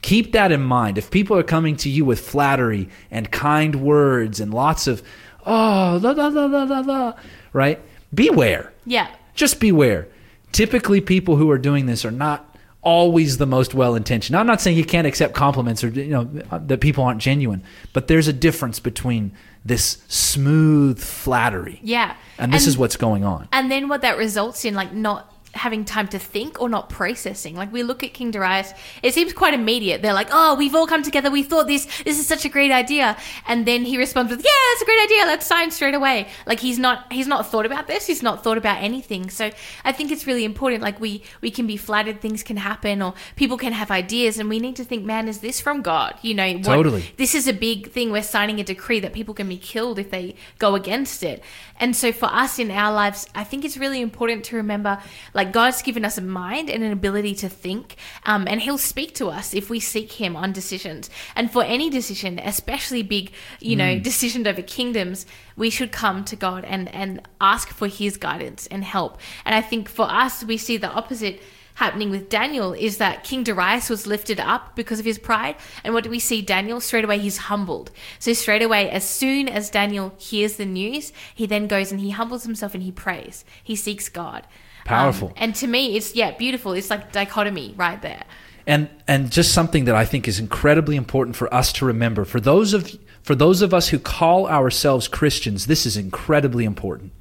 Keep that in mind. If people are coming to you with flattery and kind words and lots of, oh, la, la, la, la, la, la, right? Beware. Yeah. Just beware. Typically, people who are doing this are not always the most well intentioned. I'm not saying you can't accept compliments or you know that people aren't genuine, but there's a difference between this smooth flattery. Yeah. And this is what's going on. And then what that results in, like not having time to think or not processing. Like we look at King Darius, it seems quite immediate. They're like, "Oh, we've all come together. We thought this this is such a great idea," and then he responds with, "Yeah, it's a great idea. Let's sign straight away." Like he's not he's not thought about this. He's not thought about anything. So I think it's really important. Like we we can be flattered, things can happen, or people can have ideas, and we need to think, "Man, is this from God?" You know, what, Totally. this is a big thing. We're signing a decree that people can be killed if they go against it. And so for us in our lives, I think it's really important to remember like God's given us a mind and an ability to think, um, and He'll speak to us if we seek Him on decisions. And for any decision, especially big, you know, decisions over kingdoms, we should come to God and, and ask for His guidance and help. And I think for us, we see the opposite happening with Daniel is that King Darius was lifted up because of his pride. And what do we see? Daniel, straight away, he's humbled. So, straight away, as soon as Daniel hears the news, he then goes and he humbles himself and he prays. He seeks God. Powerful. Um, and to me, it's, yeah, beautiful. It's like dichotomy right there. and and just something that I think is incredibly important for us to remember for those of for those of us who call ourselves Christians this is incredibly important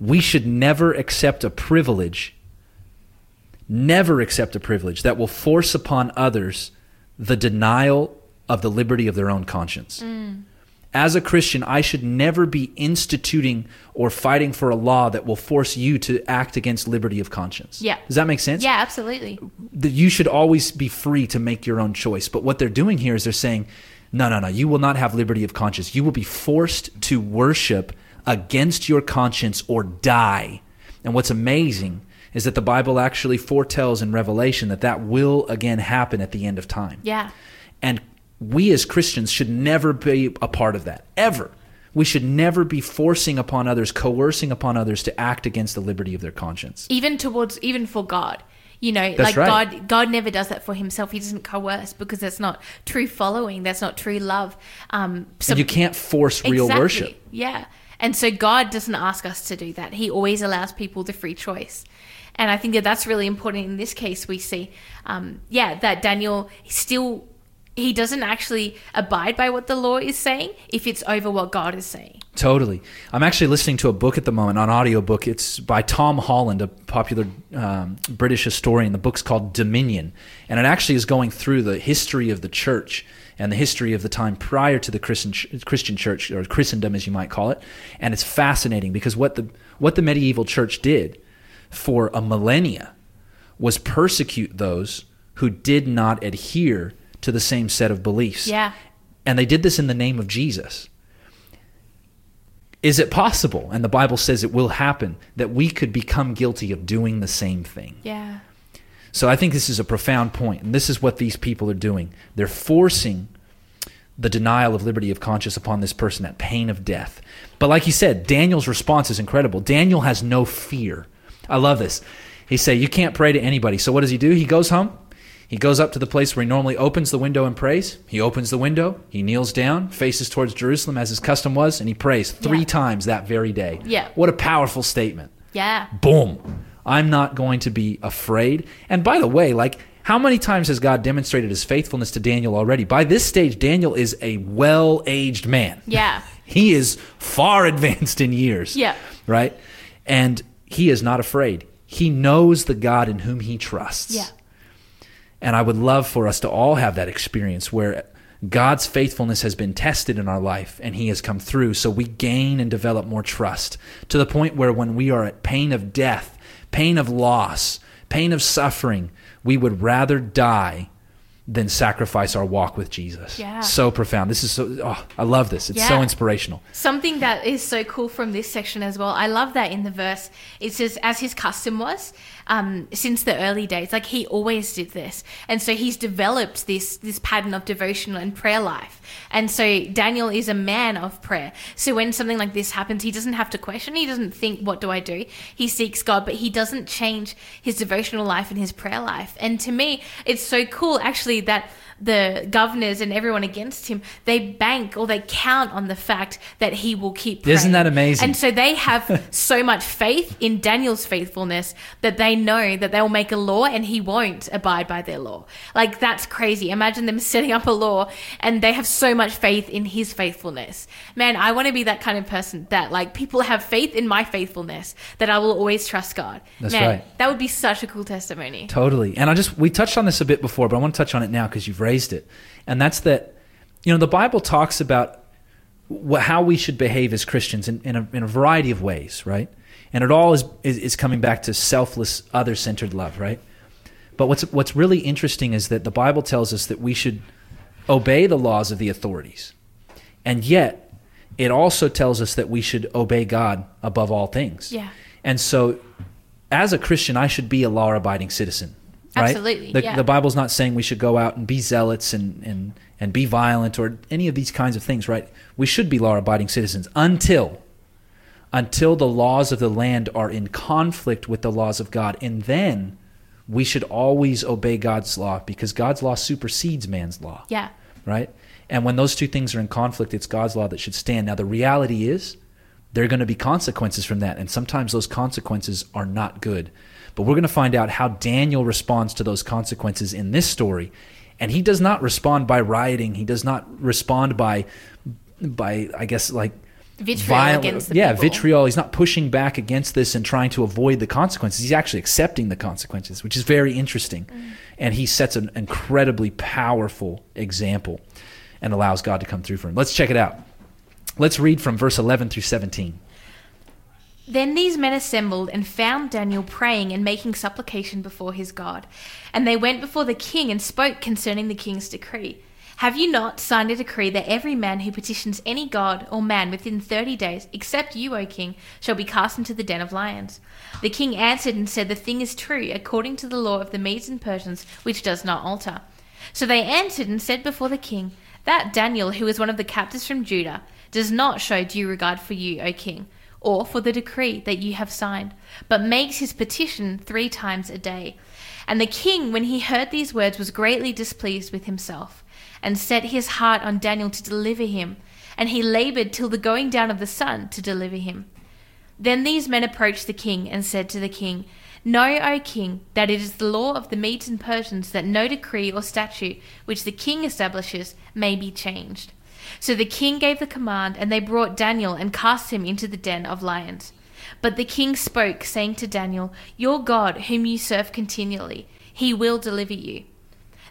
we should never accept a privilege never accept a privilege that will force upon others the denial of the liberty of their own conscience as a Christian, I should never be instituting or fighting for a law that will force you to act against liberty of conscience. Yeah. Does that make sense? Yeah, absolutely. that you should always be free to make your own choice. But what they're doing here is they're saying, no, no, no, you will not have liberty of conscience. You will be forced to worship against your conscience or die. And what's amazing is that the Bible actually foretells in Revelation that that will again happen at the end of time. Yeah. And we as Christians should never be a part of that, ever. We should never be forcing upon others, coercing upon others to act against the liberty of their conscience. even towards even for God. You know, That's like right. God God never does that for himself. He doesn't coerce because that's not true following. That's not true love. Um so And you can't force real Exactly. worship. Yeah. And so God doesn't ask us to do that. He always allows people the free choice. And I think that that's really important in this case. We see, um, yeah, that Daniel still, he doesn't actually abide by what the law is saying if it's over what God is saying. Totally. I'm actually listening to a book at the moment, an audiobook. It's by Tom Holland, a popular um, British historian. The book's called Dominion. And it actually is going through the history of the church and the history of the time prior to the Christian, Christian church, or Christendom as you might call it. And it's fascinating because what the, what the medieval church did for a millennia was persecute those who did not adhere to the same set of beliefs. Yeah. And they did this in the name of Jesus. Is it possible, and the Bible says it will happen, that we could become guilty of doing the same thing? Yeah. So I think this is a profound point, and this is what these people are doing. They're forcing the denial of liberty of conscience upon this person at pain of death. But like you said, Daniel's response is incredible. Daniel has no fear. I love this. He say, "You can't pray to anybody." So what does he do? He goes home. He goes up to the place where he normally opens the window and prays. He opens the window. He kneels down, faces towards Jerusalem as his custom was, and he prays three Yeah. times that very day. Yeah. What a powerful statement Yeah. boom i'm not going to be afraid and by the way like how many times has god demonstrated his faithfulness to daniel already by this stage daniel is a well-aged man Yeah. he is far advanced in years Yeah. right and he is not afraid he knows the god in whom he trusts Yeah. And I would love for us to all have that experience where God's faithfulness has been tested in our life and He has come through. So we gain and develop more trust to the point where when we are at pain of death, pain of loss, pain of suffering, we would rather die than sacrifice our walk with Jesus. Yeah. So profound. This is so, oh, I love this. It's so inspirational. Something that is so cool from this section as well. I love that in the verse. It says, as his custom was, um, since the early days, like he always did this, and so he's developed this this pattern of devotional and prayer life. And so Daniel is a man of prayer. So when something like this happens, he doesn't have to question. He doesn't think, "What do I do?" He seeks God, but he doesn't change his devotional life and his prayer life. And to me, it's so cool actually that the governors and everyone against him, they bank or they count on the fact that he will keep praying. Isn't that amazing? And so they have so much faith in Daniel's faithfulness that they know that they'll make a law and he won't abide by their law. Like that's crazy. Imagine them setting up a law and they have so much faith in his faithfulness. Man, I want to be that kind of person that like people have faith in my faithfulness that I will always trust God. That's Man, right. that would be such a cool testimony. Totally. And I just, we touched on this a bit before, but I want to touch on it now because you've raised it. And that's that, you know, the Bible talks about wh- how we should behave as Christians in, in, a, in a variety of ways, right? And it all is, is, is coming back to selfless, other centered love, right? But what's, what's really interesting is that the Bible tells us that we should obey the laws of the authorities. And yet, it also tells us that we should obey God above all things. Yeah. And so, as a Christian, I should be a law abiding citizen. Right? Absolutely, The, yeah. the Bible's not saying we should go out and be zealots and, and, and be violent or any of these kinds of things, right? We should be law abiding citizens until until the laws of the land are in conflict with the laws of God. And then we should always obey God's law because God's law supersedes man's law Yeah. right? And when those two things are in conflict, it's God's law that should stand. Now, the reality is there are going to be consequences from that, and sometimes those consequences are not good. But we're going to find out how Daniel responds to those consequences in this story. And he does not respond by rioting. He does not respond by, by I guess, like Vitriol violent- against the yeah, people. vitriol. He's not pushing back against this and trying to avoid the consequences. He's actually accepting the consequences, which is very interesting. Mm. And he sets an incredibly powerful example and allows God to come through for him. Let's check it out. Let's read from verse 11 through 17. Then these men assembled and found Daniel praying and making supplication before his God. And they went before the king and spoke concerning the king's decree. Have you not signed a decree that every man who petitions any god or man within thirty days, except you, O king, shall be cast into the den of lions? The king answered and said, The thing is true, according to the law of the Medes and Persians, which does not alter. So they answered and said before the king, That Daniel, who is one of the captives from Judah, does not show due regard for you, O king, or for the decree that you have signed, but makes his petition three times a day. And the king, when he heard these words, was greatly displeased with himself, and set his heart on Daniel to deliver him, and he labored till the going down of the sun to deliver him. Then these men approached the king and said to the king, Know, O king, that it is the law of the Medes and Persians that no decree or statute which the king establishes may be changed. So the king gave the command, and they brought Daniel and cast him into the den of lions. But the king spoke, saying to Daniel, Your God, whom you serve continually, he will deliver you.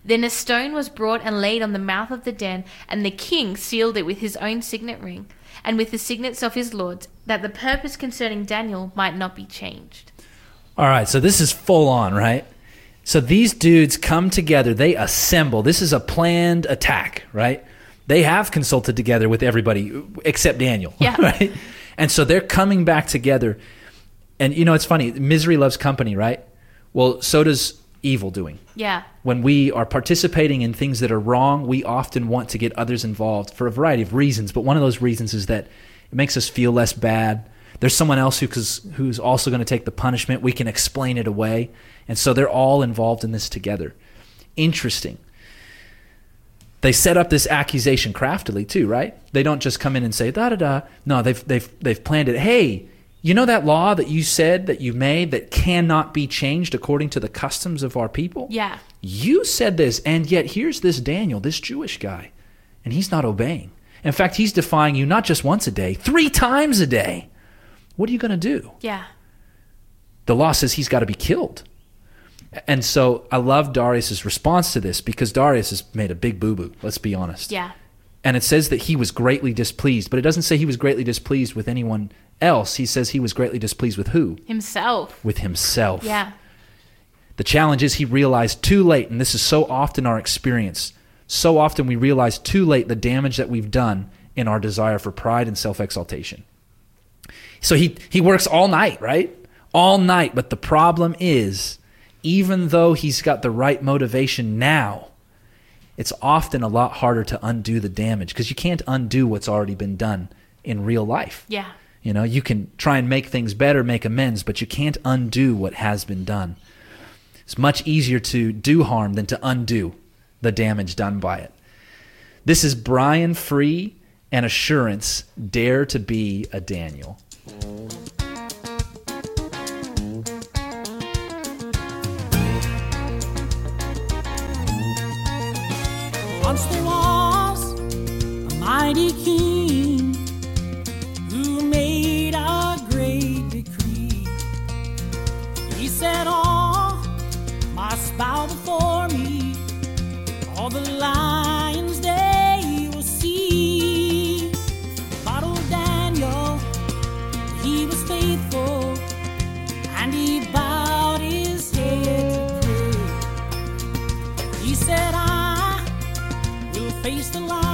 Then a stone was brought and laid on the mouth of the den, and the king sealed it with his own signet ring, and with the signets of his lords, that the purpose concerning Daniel might not be changed. All right, so this is full on, right? So these dudes come together, they assemble. This is a planned attack, right? They have consulted together with everybody except Daniel, Yeah. right? And so they're coming back together. And you know, it's funny, misery loves company, right? Well, so does evil doing. Yeah. When we are participating in things that are wrong, we often want to get others involved for a variety of reasons. But one of those reasons is that it makes us feel less bad. There's someone else who, who's also going to take the punishment. We can explain it away. And so they're all involved in this together. Interesting. They set up this accusation craftily too, right? They don't just come in and say da da da. No, they've they've they've planned it. Hey, you know that law that you said that you made that cannot be changed according to the customs of our people? Yeah. You said this, and yet here's this Daniel, this Jewish guy, and he's not obeying. In fact, he's defying you not just once a day, three times a day. What are you going to do? Yeah. The law says he's got to be killed. And so I love Darius's response to this because Darius has made a big boo boo, let's be honest. Yeah. And it says that he was greatly displeased, but it doesn't say he was greatly displeased with anyone else. He says he was greatly displeased with who? Himself. With himself. Yeah. The challenge is he realized too late, and this is so often our experience. So often we realize too late the damage that we've done in our desire for pride and self exaltation. So he, he works all night, right? All night. But the problem is, even though he's got the right motivation now, it's often a lot harder to undo the damage because you can't undo what's already been done in real life. Yeah. You know, you can try and make things better, make amends, but you can't undo what has been done. It's much easier to do harm than to undo the damage done by it. This is Brian Free and Assurance Dare to be a Daniel. Once there was a mighty king who made a great decree. He said, All must bow before me, all the lions will face the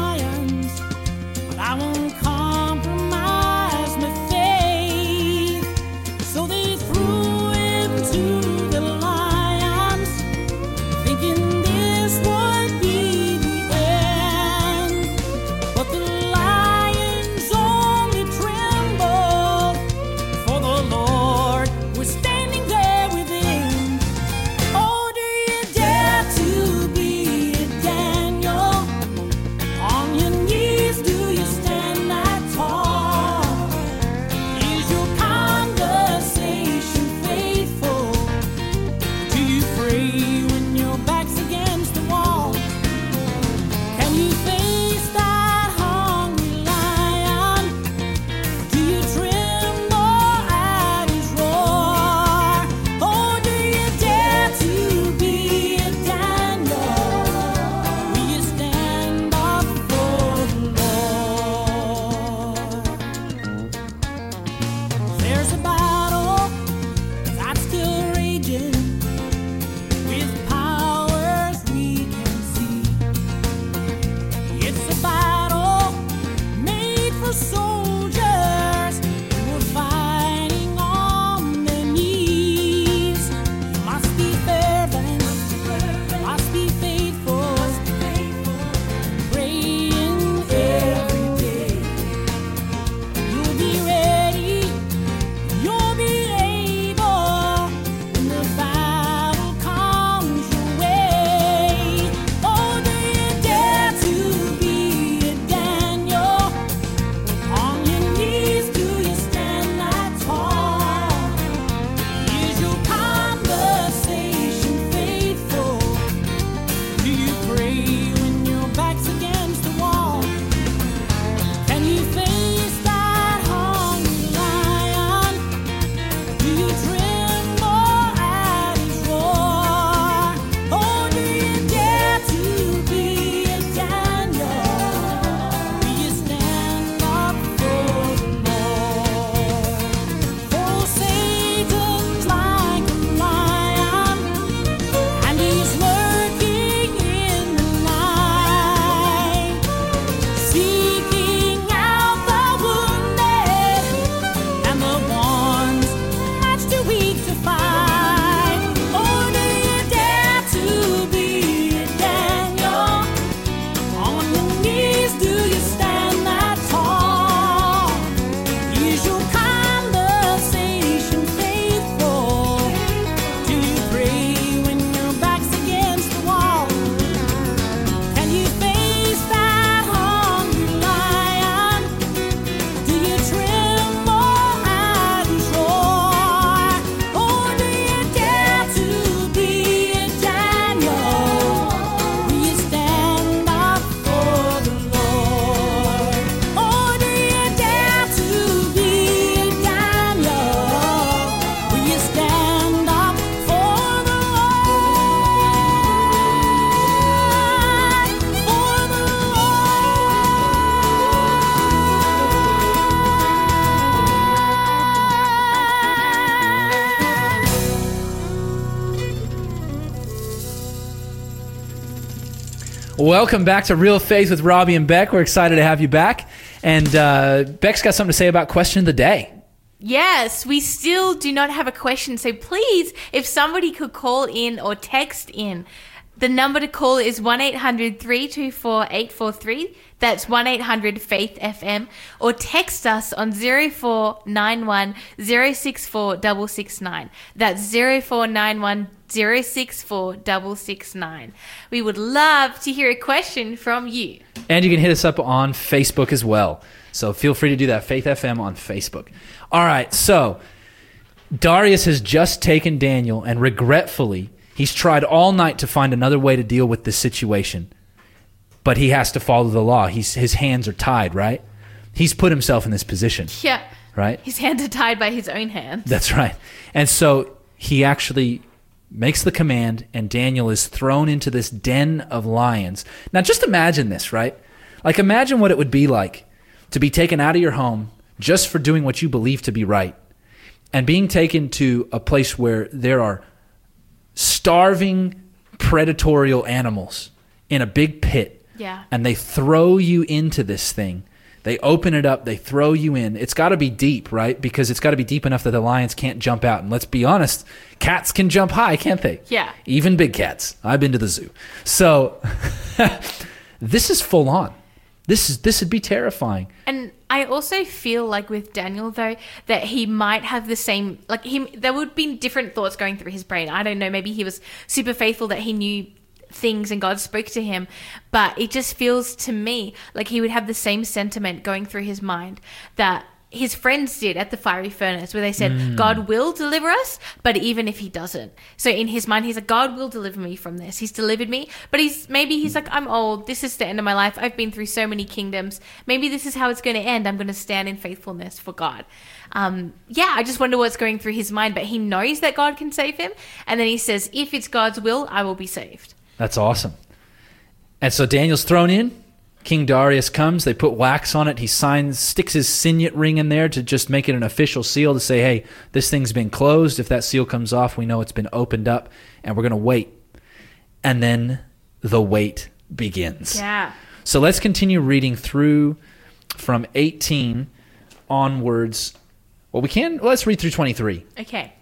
Welcome back to Real Faith with Robbie and Beck. We're excited to have you back. And uh, Beck's got something to say about question of the day. Yes, we still do not have a question. So please, if somebody could call in or text in, the number to call is 1 800 324 843. That's 1 800 Faith FM. Or text us on 0491 064 669. That's 0491 064 669. We would love to hear a question from you. And you can hit us up on Facebook as well. So feel free to do that. Faith FM on Facebook. All right. So Darius has just taken Daniel and regretfully, he's tried all night to find another way to deal with this situation. But he has to follow the law. He's, his hands are tied, right? He's put himself in this position, Yeah. right? His hands are tied by his own hands. That's right. And so he actually makes the command, and Daniel is thrown into this den of lions. Now, just imagine this, right? Like, imagine what it would be like to be taken out of your home just for doing what you believe to be right and being taken to a place where there are starving, predatorial animals in a big pit. Yeah. And they throw you into this thing. They open it up, they throw you in. It's got to be deep, right? Because it's got to be deep enough that the lions can't jump out. And let's be honest, cats can jump high, can't they? Yeah. Even big cats. I've been to the zoo. So this is full on. This is this would be terrifying. And I also feel like with Daniel though that he might have the same like him there would be different thoughts going through his brain. I don't know, maybe he was super faithful that he knew things and God spoke to him, but it just feels to me like he would have the same sentiment going through his mind that his friends did at the fiery furnace where they said God will deliver us, but even if he doesn't. So in his mind he's like God will deliver me from this. He's delivered me, but he's maybe he's like I'm old. This is the end of my life. I've been through so many kingdoms. Maybe this is how it's going to end. I'm going to stand in faithfulness for God. Um, yeah, I just wonder what's going through his mind, but he knows that God can save him, and then he says, "If it's God's will, I will be saved." That's awesome. And so Daniel's thrown in. King Darius comes. They put wax on it. He signs, sticks his signet ring in there to just make it an official seal to say, hey, this thing's been closed. If that seal comes off, we know it's been opened up, and we're going to wait. And then the wait begins. Yeah. So let's continue reading through from 18 onwards. Well, we can. Let's read through 23. Okay.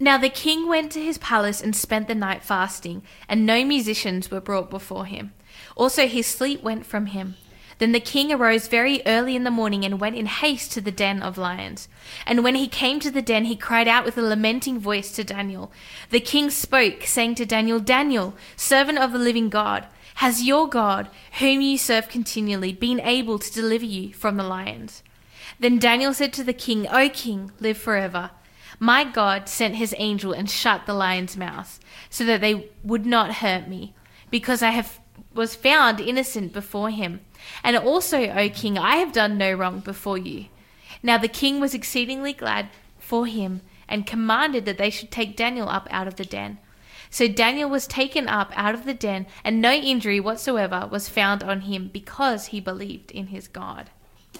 Now the king went to his palace and spent the night fasting, and no musicians were brought before him. Also his sleep went from him. Then the king arose very early in the morning and went in haste to the den of lions. And when he came to the den, he cried out with a lamenting voice to Daniel. The king spoke, saying to Daniel, Daniel, servant of the living God, has your God, whom you serve continually, been able to deliver you from the lions? Then Daniel said to the king, O king, live forever. My God sent his angel and shut the lions' mouths, so that they would not hurt me, because I have was found innocent before him. And also, O king, I have done no wrong before you. Now the king was exceedingly glad for him, and commanded that they should take Daniel up out of the den. So Daniel was taken up out of the den, and no injury whatsoever was found on him, because he believed in his God.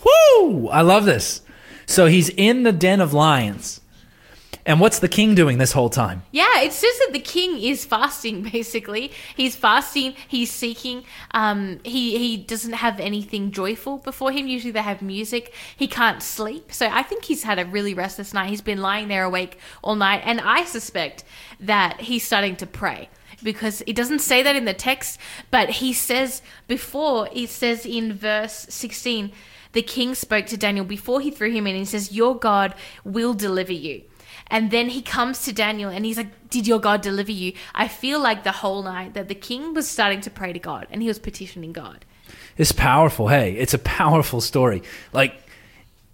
Woo! I love this. So he's in the den of lions. And what's the king doing this whole time? Yeah, it says that the king is fasting. Basically, he's fasting. He's seeking. Um, he he doesn't have anything joyful before him. Usually, they have music. He can't sleep. So I think he's had a really restless night. He's been lying there awake all night, and I suspect that he's starting to pray because it doesn't say that in the text, but he says before. It says in verse sixteen. The king spoke to Daniel before he threw him in. He says, Your God will deliver you. And then he comes to Daniel and he's like, Did your God deliver you? I feel like the whole night that the king was starting to pray to God and he was petitioning God. It's powerful. Hey, it's a powerful story. Like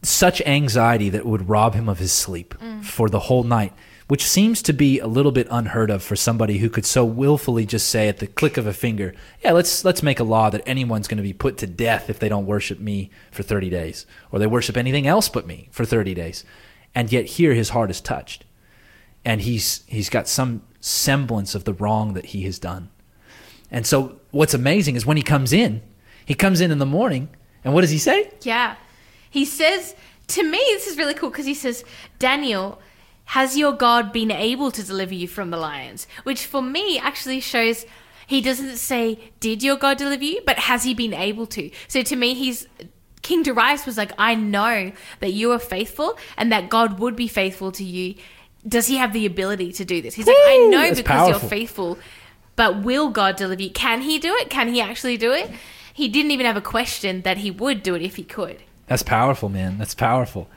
such anxiety that would rob him of his sleep mm. for the whole night, which seems to be a little bit unheard of for somebody who could so willfully just say at the click of a finger, "Yeah, let's let's make a law that anyone's going to be put to death if they don't worship me for 30 days or they worship anything else but me for 30 days." And yet here his heart is touched. And he's he's got some semblance of the wrong that he has done. And so what's amazing is when he comes in, he comes in in the morning, and what does he say? Yeah. He says, to me, this is really cool because he says, Daniel, has your God been able to deliver you from the lions? Which for me actually shows He doesn't say, Did your God deliver you? But has he been able to? So to me, he's. King Darius was like, I know that you are faithful and that God would be faithful to you. Does he have the ability to do this? He's like, I know that's because powerful. you're faithful, but will God deliver you? Can he do it? Can he actually do it? He didn't even have a question that he would do it if he could. That's powerful, man. That's powerful.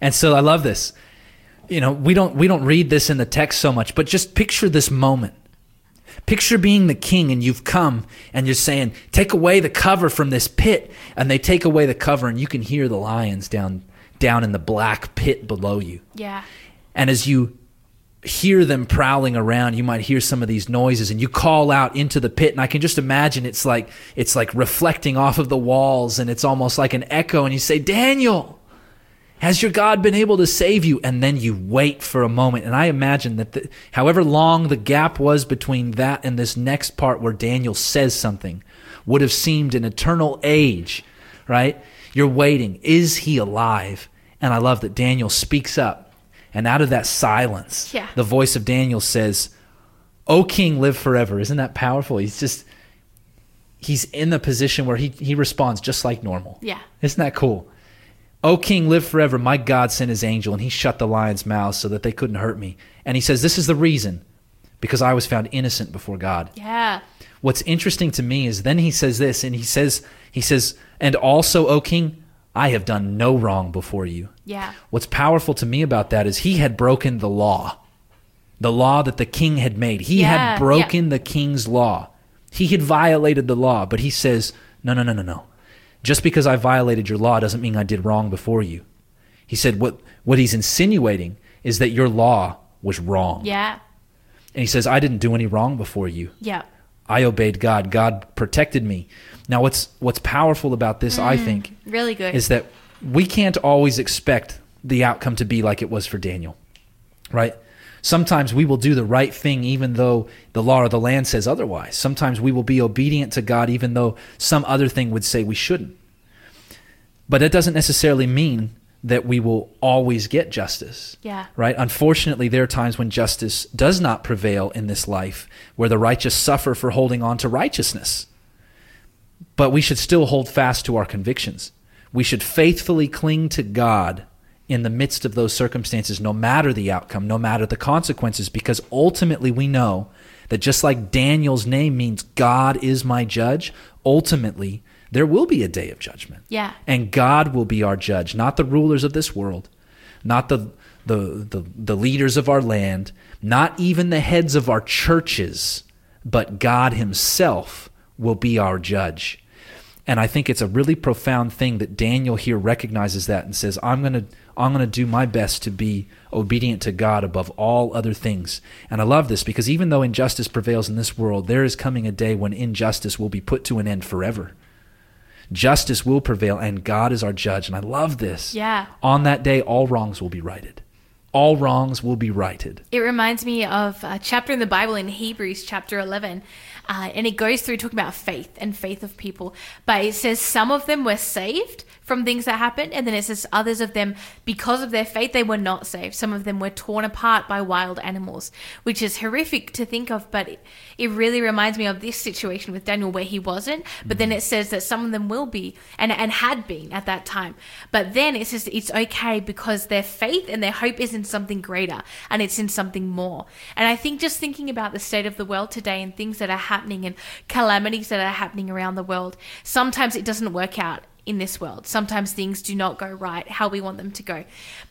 And so I love this. You know, we don't we don't read this in the text so much, but just picture this moment. Picture being the king and you've come and you're saying, "Take away the cover from this pit." And they take away the cover and you can hear the lions down down in the black pit below you. Yeah. And as you hear them prowling around, you might hear some of these noises and you call out into the pit and I can just imagine it's like it's like reflecting off of the walls and it's almost like an echo and you say, "Daniel, has your God been able to save you?" And then you wait for a moment and I imagine that the, however long the gap was between that and this next part where Daniel says something would have seemed an eternal age, right? You're waiting. Is he alive? And I love that Daniel speaks up. And out of that silence, Yeah. the voice of Daniel says, O king, live forever. Isn't that powerful? He's just, he's in the position where he, he responds just like normal. Yeah. Isn't that cool? O king, live forever. My God sent his angel and he shut the lions' mouths so that they couldn't hurt me. And he says, This is the reason, because I was found innocent before God. Yeah. What's interesting to me is then he says this, and he says, he says, and also, O king, I have done no wrong before you. Yeah. What's powerful to me about that is he had broken the law, the law that the king had made. He Yeah, had broken the king's law. He had violated the law, but he says, no, no, no, no, no. Just because I violated your law doesn't mean I did wrong before you. He said, what, what he's insinuating is that your law was wrong. Yeah. And he says, I didn't do any wrong before you. Yeah. I obeyed God. God protected me. Now, what's what's powerful about this, I mm-hmm. think, Really good. is that we can't always expect the outcome to be like it was for Daniel, right? Sometimes we will do the right thing even though the law of the land says otherwise. Sometimes we will be obedient to God even though some other thing would say we shouldn't. But that doesn't necessarily mean that we will always get justice yeah. right? Unfortunately, there are times when justice does not prevail in this life, where the righteous suffer for holding on to righteousness. But we should still hold fast to our convictions. We should faithfully cling to God in the midst of those circumstances, no matter the outcome, no matter the consequences, because ultimately we know that just like Daniel's name means God is my judge, ultimately there will be a day of judgment. Yeah. And God will be our judge, not the rulers of this world, not the, the, the, the leaders of our land, not even the heads of our churches, but God Himself will be our judge. And I think it's a really profound thing that Daniel here recognizes that and says, I'm going to I'm going to do my best to be obedient to God above all other things. And I love this because even though injustice prevails in this world, there is coming a day when injustice will be put to an end forever. Justice will prevail and God is our judge. And I love this. Yeah. On that day, all wrongs will be righted. All wrongs will be righted. It reminds me of a chapter in the Bible in Hebrews, chapter 11. Uh, and it goes through talking about faith and faith of people. But it says some of them were saved from things that happened. And then it says others of them, because of their faith, they were not saved. Some of them were torn apart by wild animals, which is horrific to think of. But it, it really reminds me of this situation with Daniel where he wasn't. But then mm-hmm. it says that some of them will be and, and had been at that time. But then it says it's okay because their faith and their hope is in something greater and it's in something more. And I think just thinking about the state of the world today and things that are happening and calamities that are happening around the world, sometimes it doesn't work out in this world. Sometimes things do not go right how we want them to go.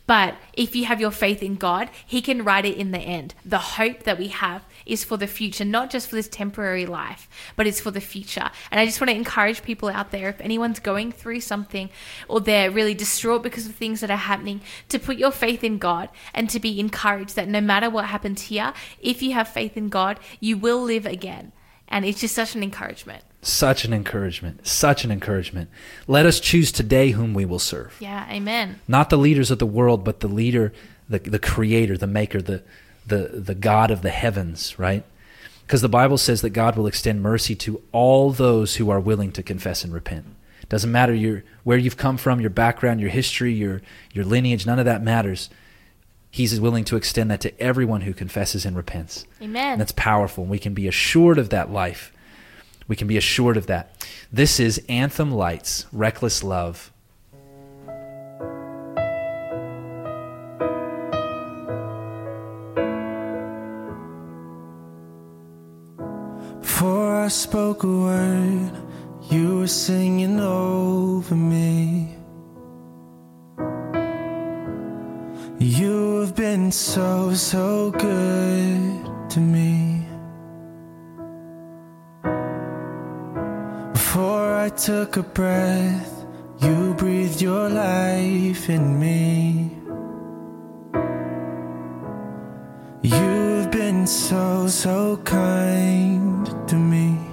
But if you have your faith in God, He can write it in the end. The hope that we have is for the future, not just for this temporary life, but it's for the future. And I just want to encourage people out there if anyone's going through something or they're really distraught because of things that are happening, to put your faith in God and to be encouraged that no matter what happens here, if you have faith in God, you will live again. And it's just such an encouragement. Such an encouragement. Such an encouragement. Let us choose today whom we will serve. Yeah, amen. Not the leaders of the world, but the leader, the, the creator, the maker, the, the, the God of the heavens, right? Because the Bible says that God will extend mercy to all those who are willing to confess and repent. Doesn't matter your, where you've come from, your background, your history, your, your lineage, none of that matters. He's willing to extend that to everyone who confesses and repents. Amen. And that's powerful. We can be assured of that life We can be assured of that. This is Anthem Lights, Reckless Love. Before I spoke a word, you were singing over me. You have been so, so good to me. I took a breath, you breathed your life in me. You've been so, so kind to me.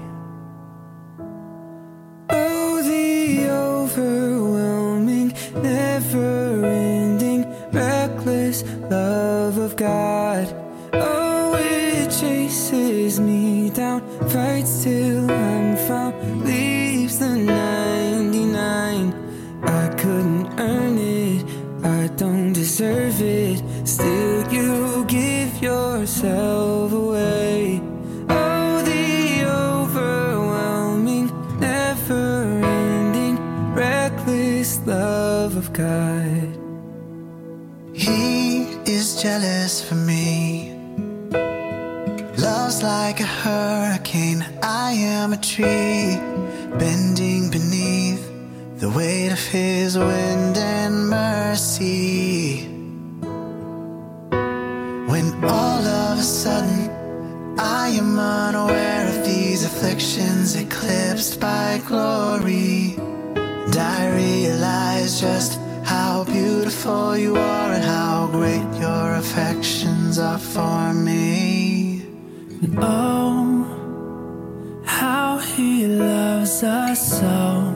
Yourself away. Oh, the overwhelming, never ending, reckless love of God. He is jealous for me. Love's like a hurricane. I am a tree bending beneath the weight of his wind and mercy. By glory. And I realize just how beautiful you are and how great your affections are for me. Oh, how he loves us so.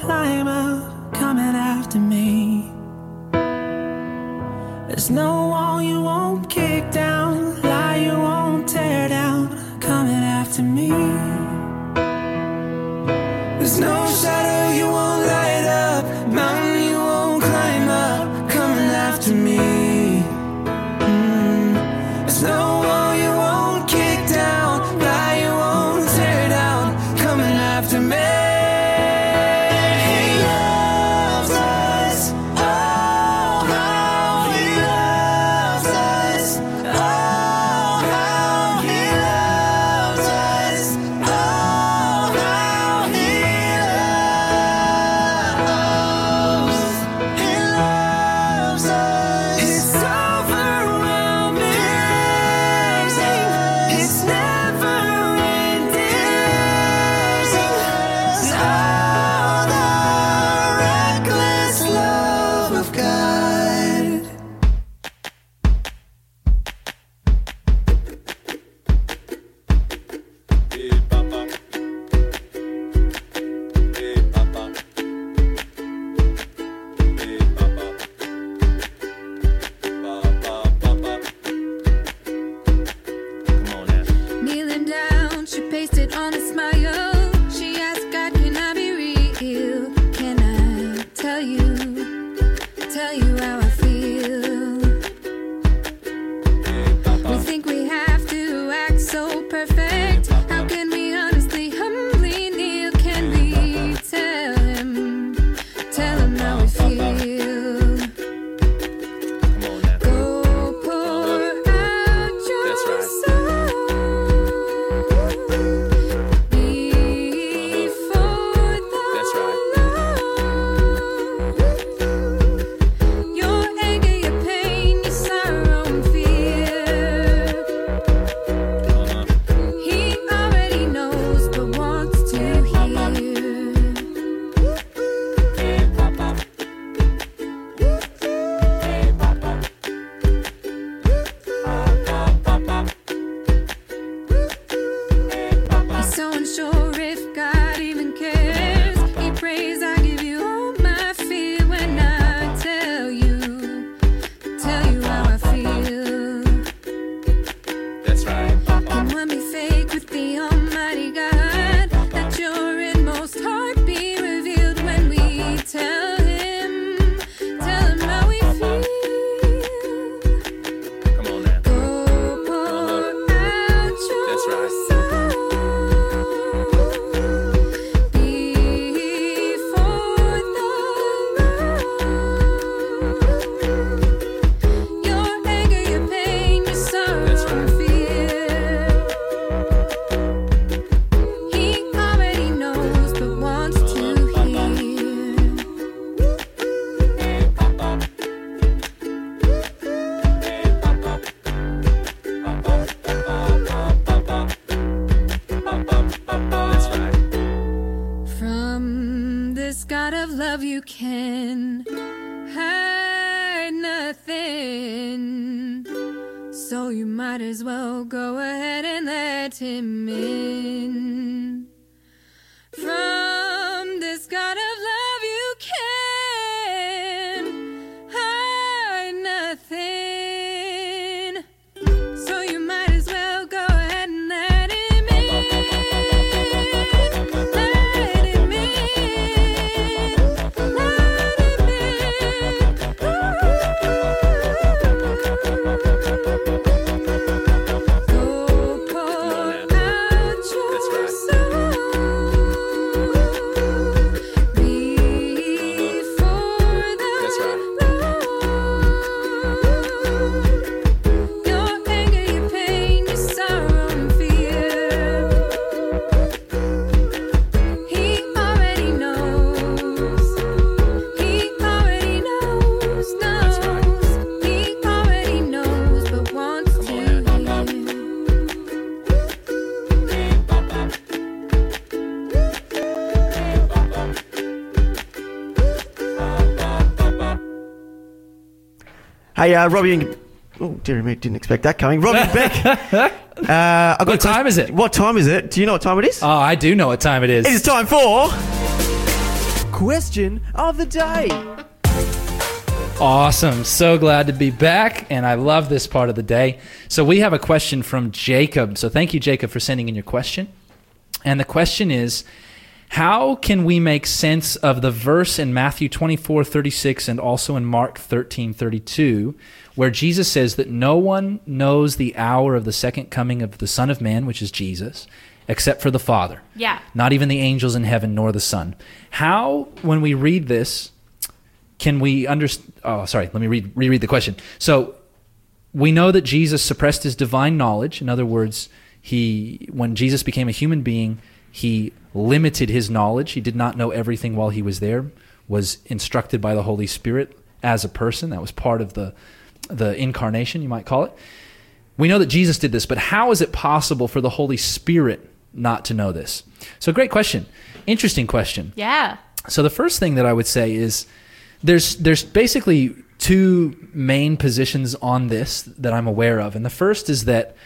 You won't climb up, coming after me. There's no wall Hey, uh, Robbie and. Oh, dear me, didn't expect that coming. Robbie Beck. Uh, got What time is it? What time is it? Do you know what time it is? Oh, I do know what time it is. it is time for. Question of the day. Awesome. So glad to be back, and I love this part of the day. So, we have a question from Jacob. So, thank you, Jacob, for sending in your question. And the question is How can we make sense of the verse in Matthew 24 36 and also in Mark 13 32, where Jesus says that no one knows the hour of the second coming of the Son of Man, which is Jesus, except for the Father? Yeah. Not even the angels in heaven nor the Son. How, when we read this, can we understand? Oh, sorry. Let me read reread the question. So we know that Jesus suppressed his divine knowledge. In other words, he when Jesus became a human being, he limited his knowledge. He did not know everything while he was there. Was instructed by the Holy Spirit as a person. That was part of the the incarnation, you might call it. We know that Jesus did this, but how is it possible for the Holy Spirit not to know this? So, great question. Interesting question. Yeah. So the first thing that I would say is there's there's basically two main positions on this that I'm aware of, and the first is that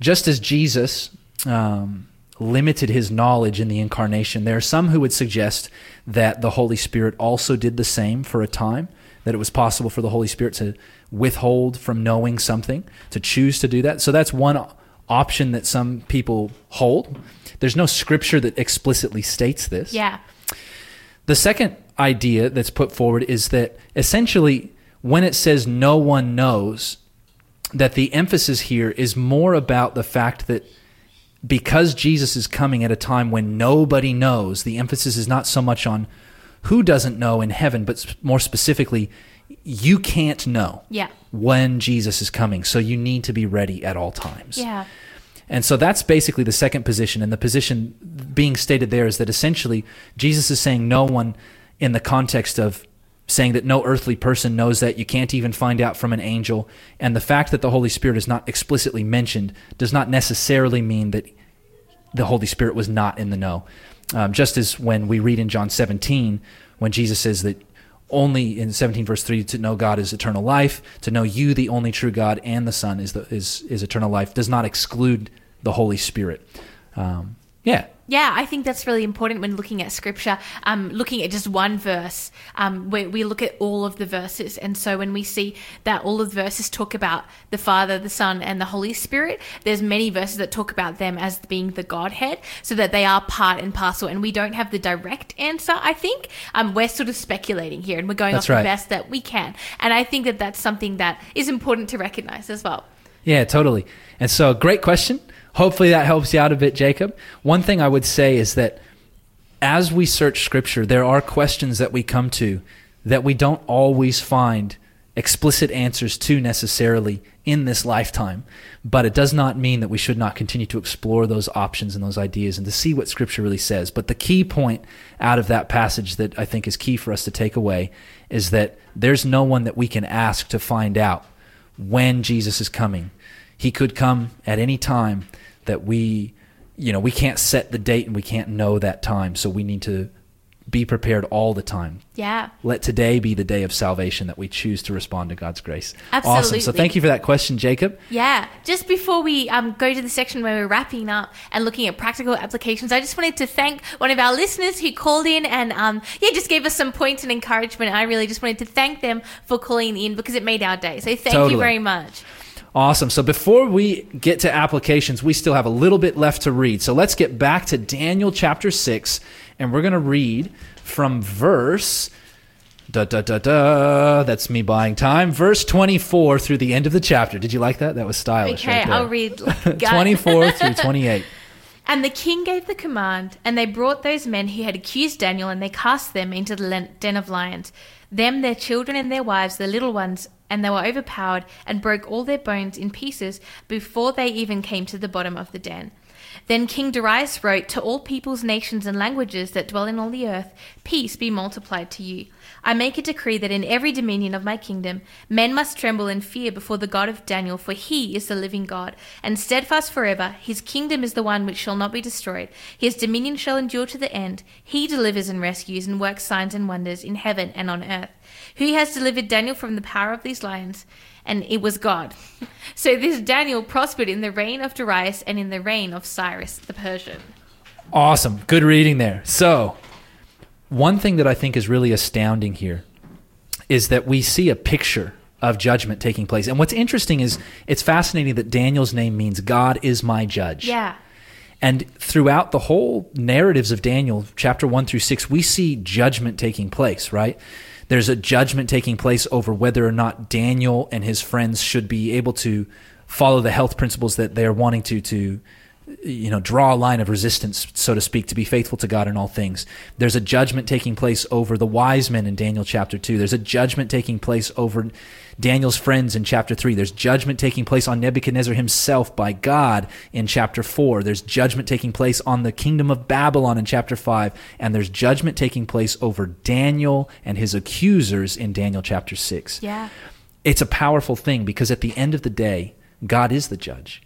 just as Jesus um, limited his knowledge in the incarnation, there are some who would suggest that the Holy Spirit also did the same for a time. That it was possible for the Holy Spirit to withhold from knowing something, to choose to do that. So that's one option that some people hold. There's no scripture that explicitly states this. Yeah. The second idea that's put forward is that essentially, when it says no one knows, that the emphasis here is more about the fact that because Jesus is coming at a time when nobody knows, the emphasis is not so much on who doesn't know in heaven, but more specifically, you can't know Yeah. when Jesus is coming. So you need to be ready at all times. Yeah. And so that's basically the second position. And the position being stated there is that essentially Jesus is saying no one in the context of saying that no earthly person knows that you can't even find out from an angel. And the fact that the Holy Spirit is not explicitly mentioned does not necessarily mean that the Holy Spirit was not in the know. Um, just as when we read in John 17, when Jesus says that only in 17 verse 3 to know God is eternal life, to know you, the only true God, and the Son is, the, is, is eternal life, does not exclude the Holy Spirit. Um, yeah. Yeah, I think that's really important when looking at scripture. Um, looking at just one verse, um, we, we look at all of the verses. And so when we see that all of the verses talk about the Father, the Son, and the Holy Spirit, there's many verses that talk about them as being the Godhead, so that they are part and parcel. And we don't have the direct answer, I think. Um, we're sort of speculating here and we're going That's off right. the best that we can. And I think that that's something that is important to recognize as well. Yeah, totally. And so, great question. Hopefully, that helps you out a bit, Jacob. One thing I would say is that as we search Scripture, there are questions that we come to that we don't always find explicit answers to necessarily in this lifetime. But it does not mean that we should not continue to explore those options and those ideas and to see what Scripture really says. But the key point out of that passage that I think is key for us to take away is that there's no one that we can ask to find out when Jesus is coming. He could come at any time that we, you know, we can't set the date and we can't know that time. So we need to be prepared all the time. Yeah. Let today be the day of salvation that we choose to respond to God's grace. Absolutely. Awesome. So thank you for that question, Jacob. Yeah. Just before we um, go to the section where we're wrapping up and looking at practical applications, I just wanted to thank one of our listeners who called in and um, yeah, just gave us some points and encouragement. I really just wanted to thank them for calling in because it made our day. So thank Totally. you very much. Awesome. So before we get to applications, we still have a little bit left to read. So let's get back to Daniel chapter 6, and we're going to read from verse. Da, da, da, da. That's me buying time. Verse 24 through the end of the chapter. Did you like that? That was stylish. Okay, right. I'll read. like a gut. 24 through 28. And the king gave the command, and they brought those men who had accused Daniel, and they cast them into the den of lions. Them, their children, and their wives, the little ones, and they were overpowered, and broke all their bones in pieces before they even came to the bottom of the den. Then King Darius wrote to all peoples, nations, and languages that dwell in all the earth, Peace be multiplied to you. I make a decree that in every dominion of my kingdom, men must tremble and fear before the God of Daniel, for he is the living God, and steadfast forever. His kingdom is the one which shall not be destroyed. His dominion shall endure to the end. He delivers and rescues and works signs and wonders in heaven and on earth. Who has delivered Daniel from the power of these lions? And it was God. So this Daniel prospered in the reign of Darius and in the reign of Cyrus the Persian. Awesome. Good reading there. So, one thing that I think is really astounding here is that we see a picture of judgment taking place. And what's interesting is it's fascinating that Daniel's name means God is my judge. Yeah. And throughout the whole narratives of Daniel, chapter 1 through 6, we see judgment taking place, right? There's a judgment taking place over whether or not Daniel and his friends should be able to follow the health principles that they're wanting to to you know draw a line of resistance so to speak to be faithful to God in all things. There's a judgment taking place over the wise men in Daniel chapter 2 there's a judgment taking place over Daniel's friends in chapter 3 there's judgment taking place on Nebuchadnezzar himself by God in chapter 4 there's judgment taking place on the kingdom of Babylon in chapter 5 and there's judgment taking place over Daniel and his accusers in Daniel chapter 6 Yeah. it's a powerful thing because at the end of the day, God is the judge.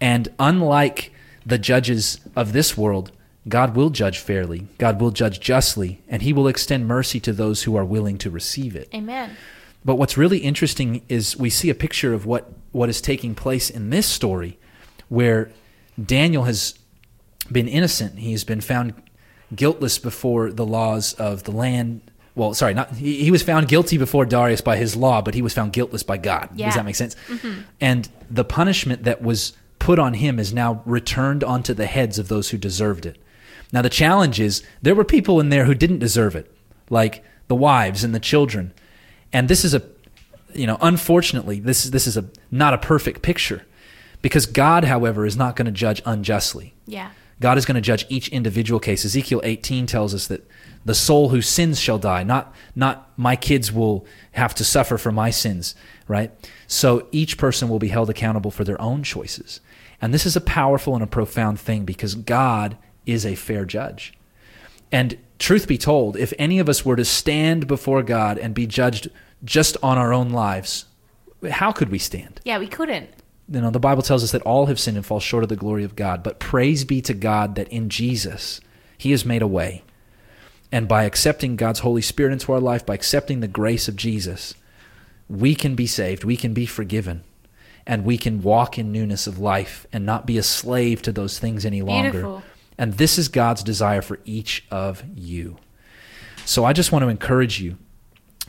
And unlike the judges of this world, God will judge fairly, God will judge justly, and He will extend mercy to those who are willing to receive it. Amen. But what's really interesting is we see a picture of what, what is taking place in this story where Daniel has been innocent. He's been found guiltless before the laws of the land. Well, sorry, not he, he was found guilty before Darius by his law, but he was found guiltless by God. Yeah. Does that make sense? Mhm. And the punishment that was put on him is now returned onto the heads of those who deserved it. Now the challenge is there were people in there who didn't deserve it, like the wives and the children. And this is a you know, unfortunately, this is this is a not a perfect picture. Because God, however, is not going to judge unjustly. Yeah. God is going to judge each individual case. Ezekiel 18 tells us that the soul who sins shall die. Not, not my kids will have to suffer for my sins, right? So each person will be held accountable for their own choices. And this is a powerful and a profound thing because God is a fair judge. And truth be told, if any of us were to stand before God and be judged just on our own lives, how could we stand? Yeah, we couldn't. you know the bible tells us that all have sinned and fall short of the glory of god but praise be to god that in jesus he has made a way and by accepting god's holy spirit into our life by accepting the grace of jesus we can be saved we can be forgiven and we can walk in newness of life and not be a slave to those things any longer Beautiful. and this is god's desire for each of you so i just want to encourage you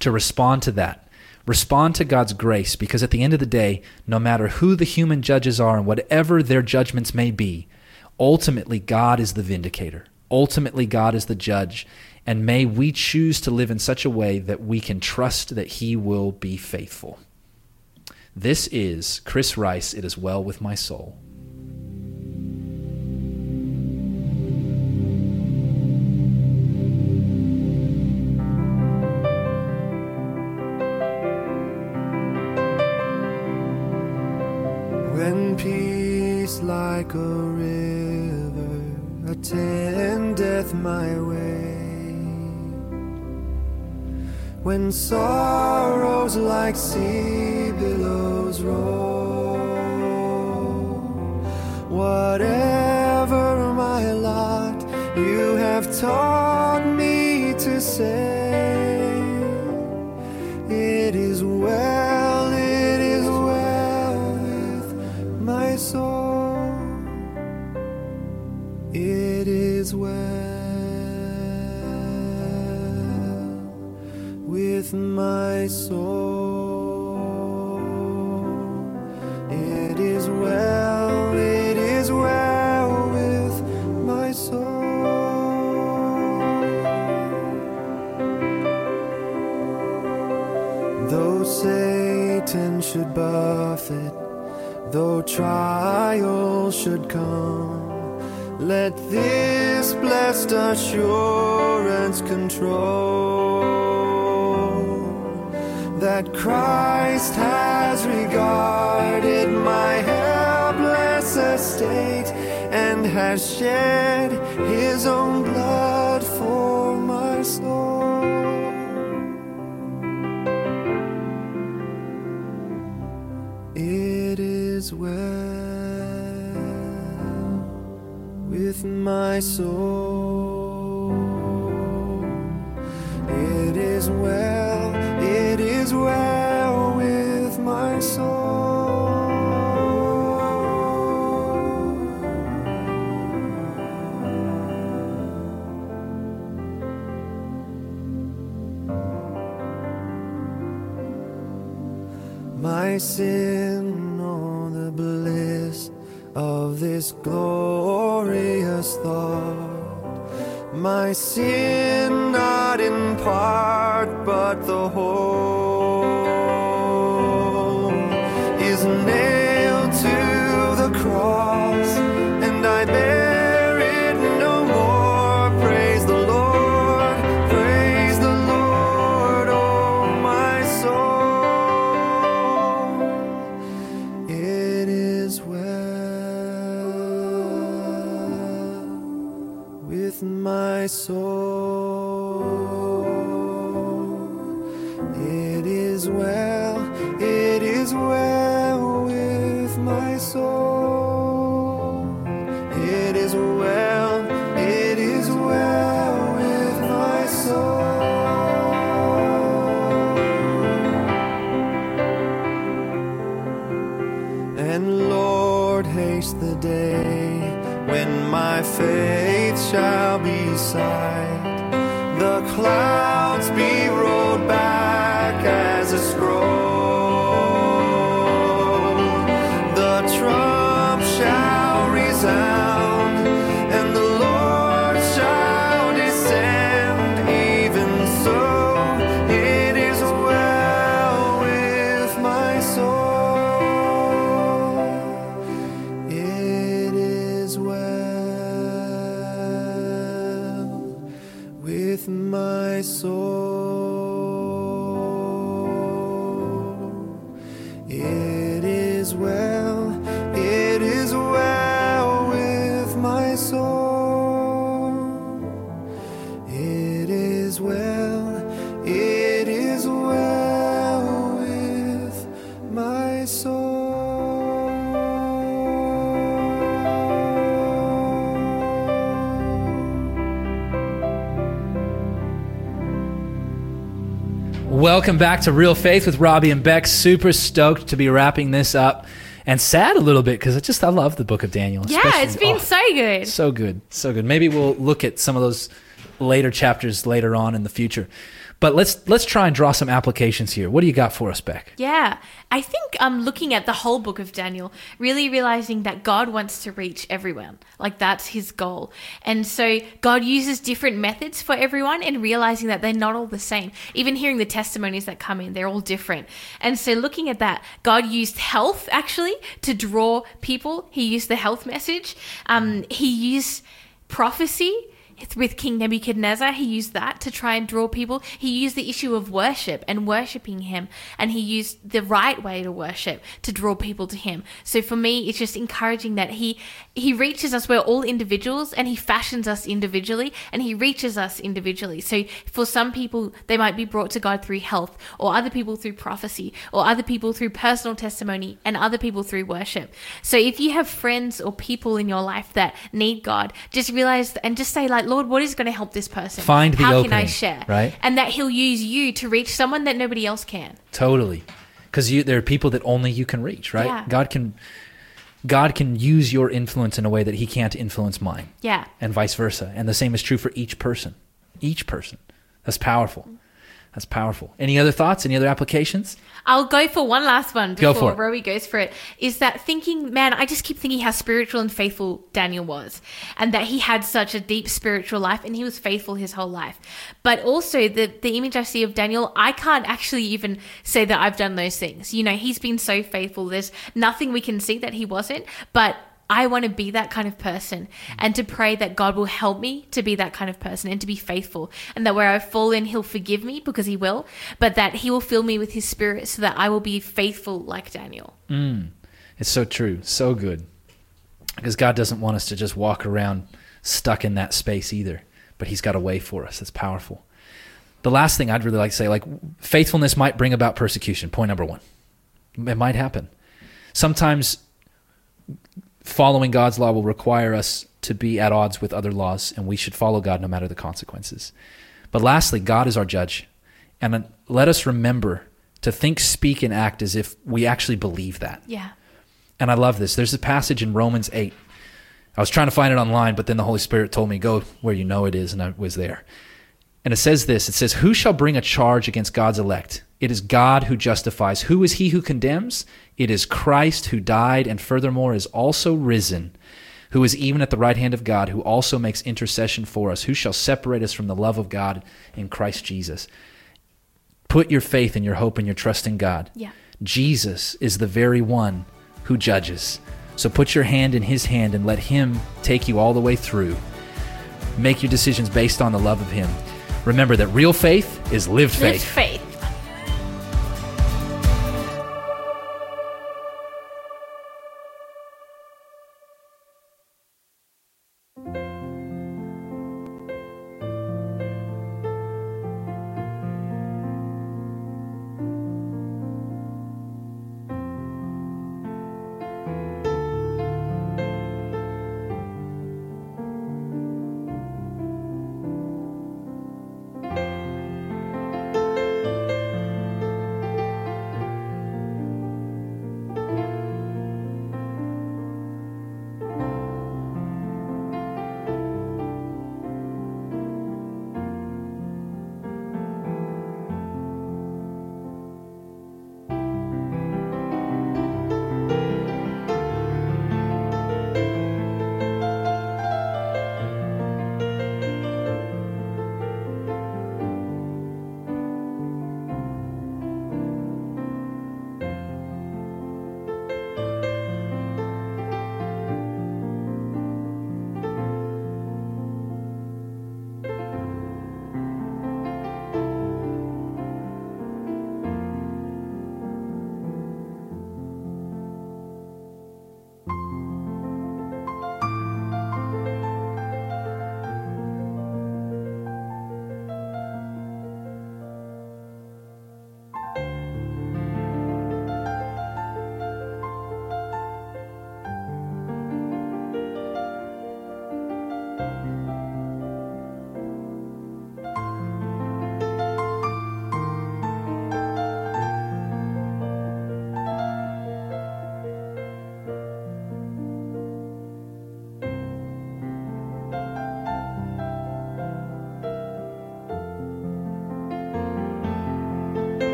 to respond to that. Respond to God's grace because at the end of the day, no matter who the human judges are and whatever their judgments may be, ultimately God is the vindicator. Ultimately, God is the judge. And may we choose to live in such a way that we can trust that He will be faithful. This is Chris Rice. It is well with my soul. When peace like a river attendeth my way, when sorrows like sea whatever my lot, you have taught me to say, It is well, it is well with my soul. It is well with my soul. Though trial should come, let this blessed assurance control that Christ has regarded my helpless estate and has shed his own blood Is well with my soul. It is well, it is well with my soul. My sin, of this glorious thought. My sin, not in part, but the whole, my The clouds be rolled back as a scroll. The trump shall resound, Welcome back to Real Faith with Robbie and Beck. Super stoked to be wrapping this up, and sad a little bit because I just I love the Book of Daniel. Yeah, it's been oh, so good. so good, so good. Maybe we'll look at some of those later chapters later on in the future. But let's let's try and draw some applications here. What do you got for us, Beck? Yeah, I think um, looking at the whole book of Daniel, really realizing that God wants to reach everyone. Like that's his goal. And so God uses different methods for everyone and realizing that they're not all the same. Even hearing the testimonies that come in, they're all different. And so looking at that, God used health actually to draw people. He used the health message. Um, he used prophecy with King Nebuchadnezzar, he used that to try and draw people. He used the issue of worship and worshiping him, and he used the right way to worship to draw people to him. So for me, it's just encouraging that he he reaches us. We're all individuals, and he fashions us individually, and he reaches us individually. So for some people, they might be brought to God through health, or other people through prophecy, or other people through personal testimony, and other people through worship. So if you have friends or people in your life that need God, just realize and just say like, like, Lord, what is going to help this person? Find the How can I share? right? And that He'll use you to reach someone that nobody else can. Totally. Because you there are people that only you can reach, right? Yeah. God can God can use your influence in a way that he can't influence mine. Yeah. And vice versa. And the same is true for each person. Each person. That's powerful. That's powerful. Any other thoughts? Any other applications? I'll go for one last one Go before for it. Robbie goes for it. Is that thinking, man, I just keep thinking how spiritual and faithful Daniel was, and that he had such a deep spiritual life and he was faithful his whole life. But also, the, the image I see of Daniel, I can't actually even say that I've done those things. You know, he's been so faithful. There's nothing we can see that he wasn't, but I want to be that kind of person and to pray that God will help me to be that kind of person and to be faithful. And that where I fall in, He'll forgive me because He will, but that He will fill me with His Spirit so that I will be faithful like Daniel. Mm. It's so true. So good. Because God doesn't want us to just walk around stuck in that space either. But He's got a way for us. That's powerful. The last thing I'd really like to say, like faithfulness might bring about persecution. Point number one. It might happen. Sometimes following God's law will require us to be at odds with other laws, and we should follow God no matter the consequences. But lastly, God is our judge. And let us remember to think, speak, and act as if we actually believe that. Yeah. And I love this. There's a passage in Romans 8. I was trying to find it online, but then the Holy Spirit told me, go where you know it is, and I was there. And it says this It says, Who shall bring a charge against God's elect? It is God who justifies. Who is he who condemns? It is Christ who died and furthermore is also risen, who is even at the right hand of God, who also makes intercession for us. Who shall separate us from the love of God in Christ Jesus? Put your faith and your hope and your trust in God. Yeah. Jesus is the very one who judges. So put your hand in his hand and let him take you all the way through. Make your decisions based on the love of him. Remember that real faith is lived faith. Lived faith.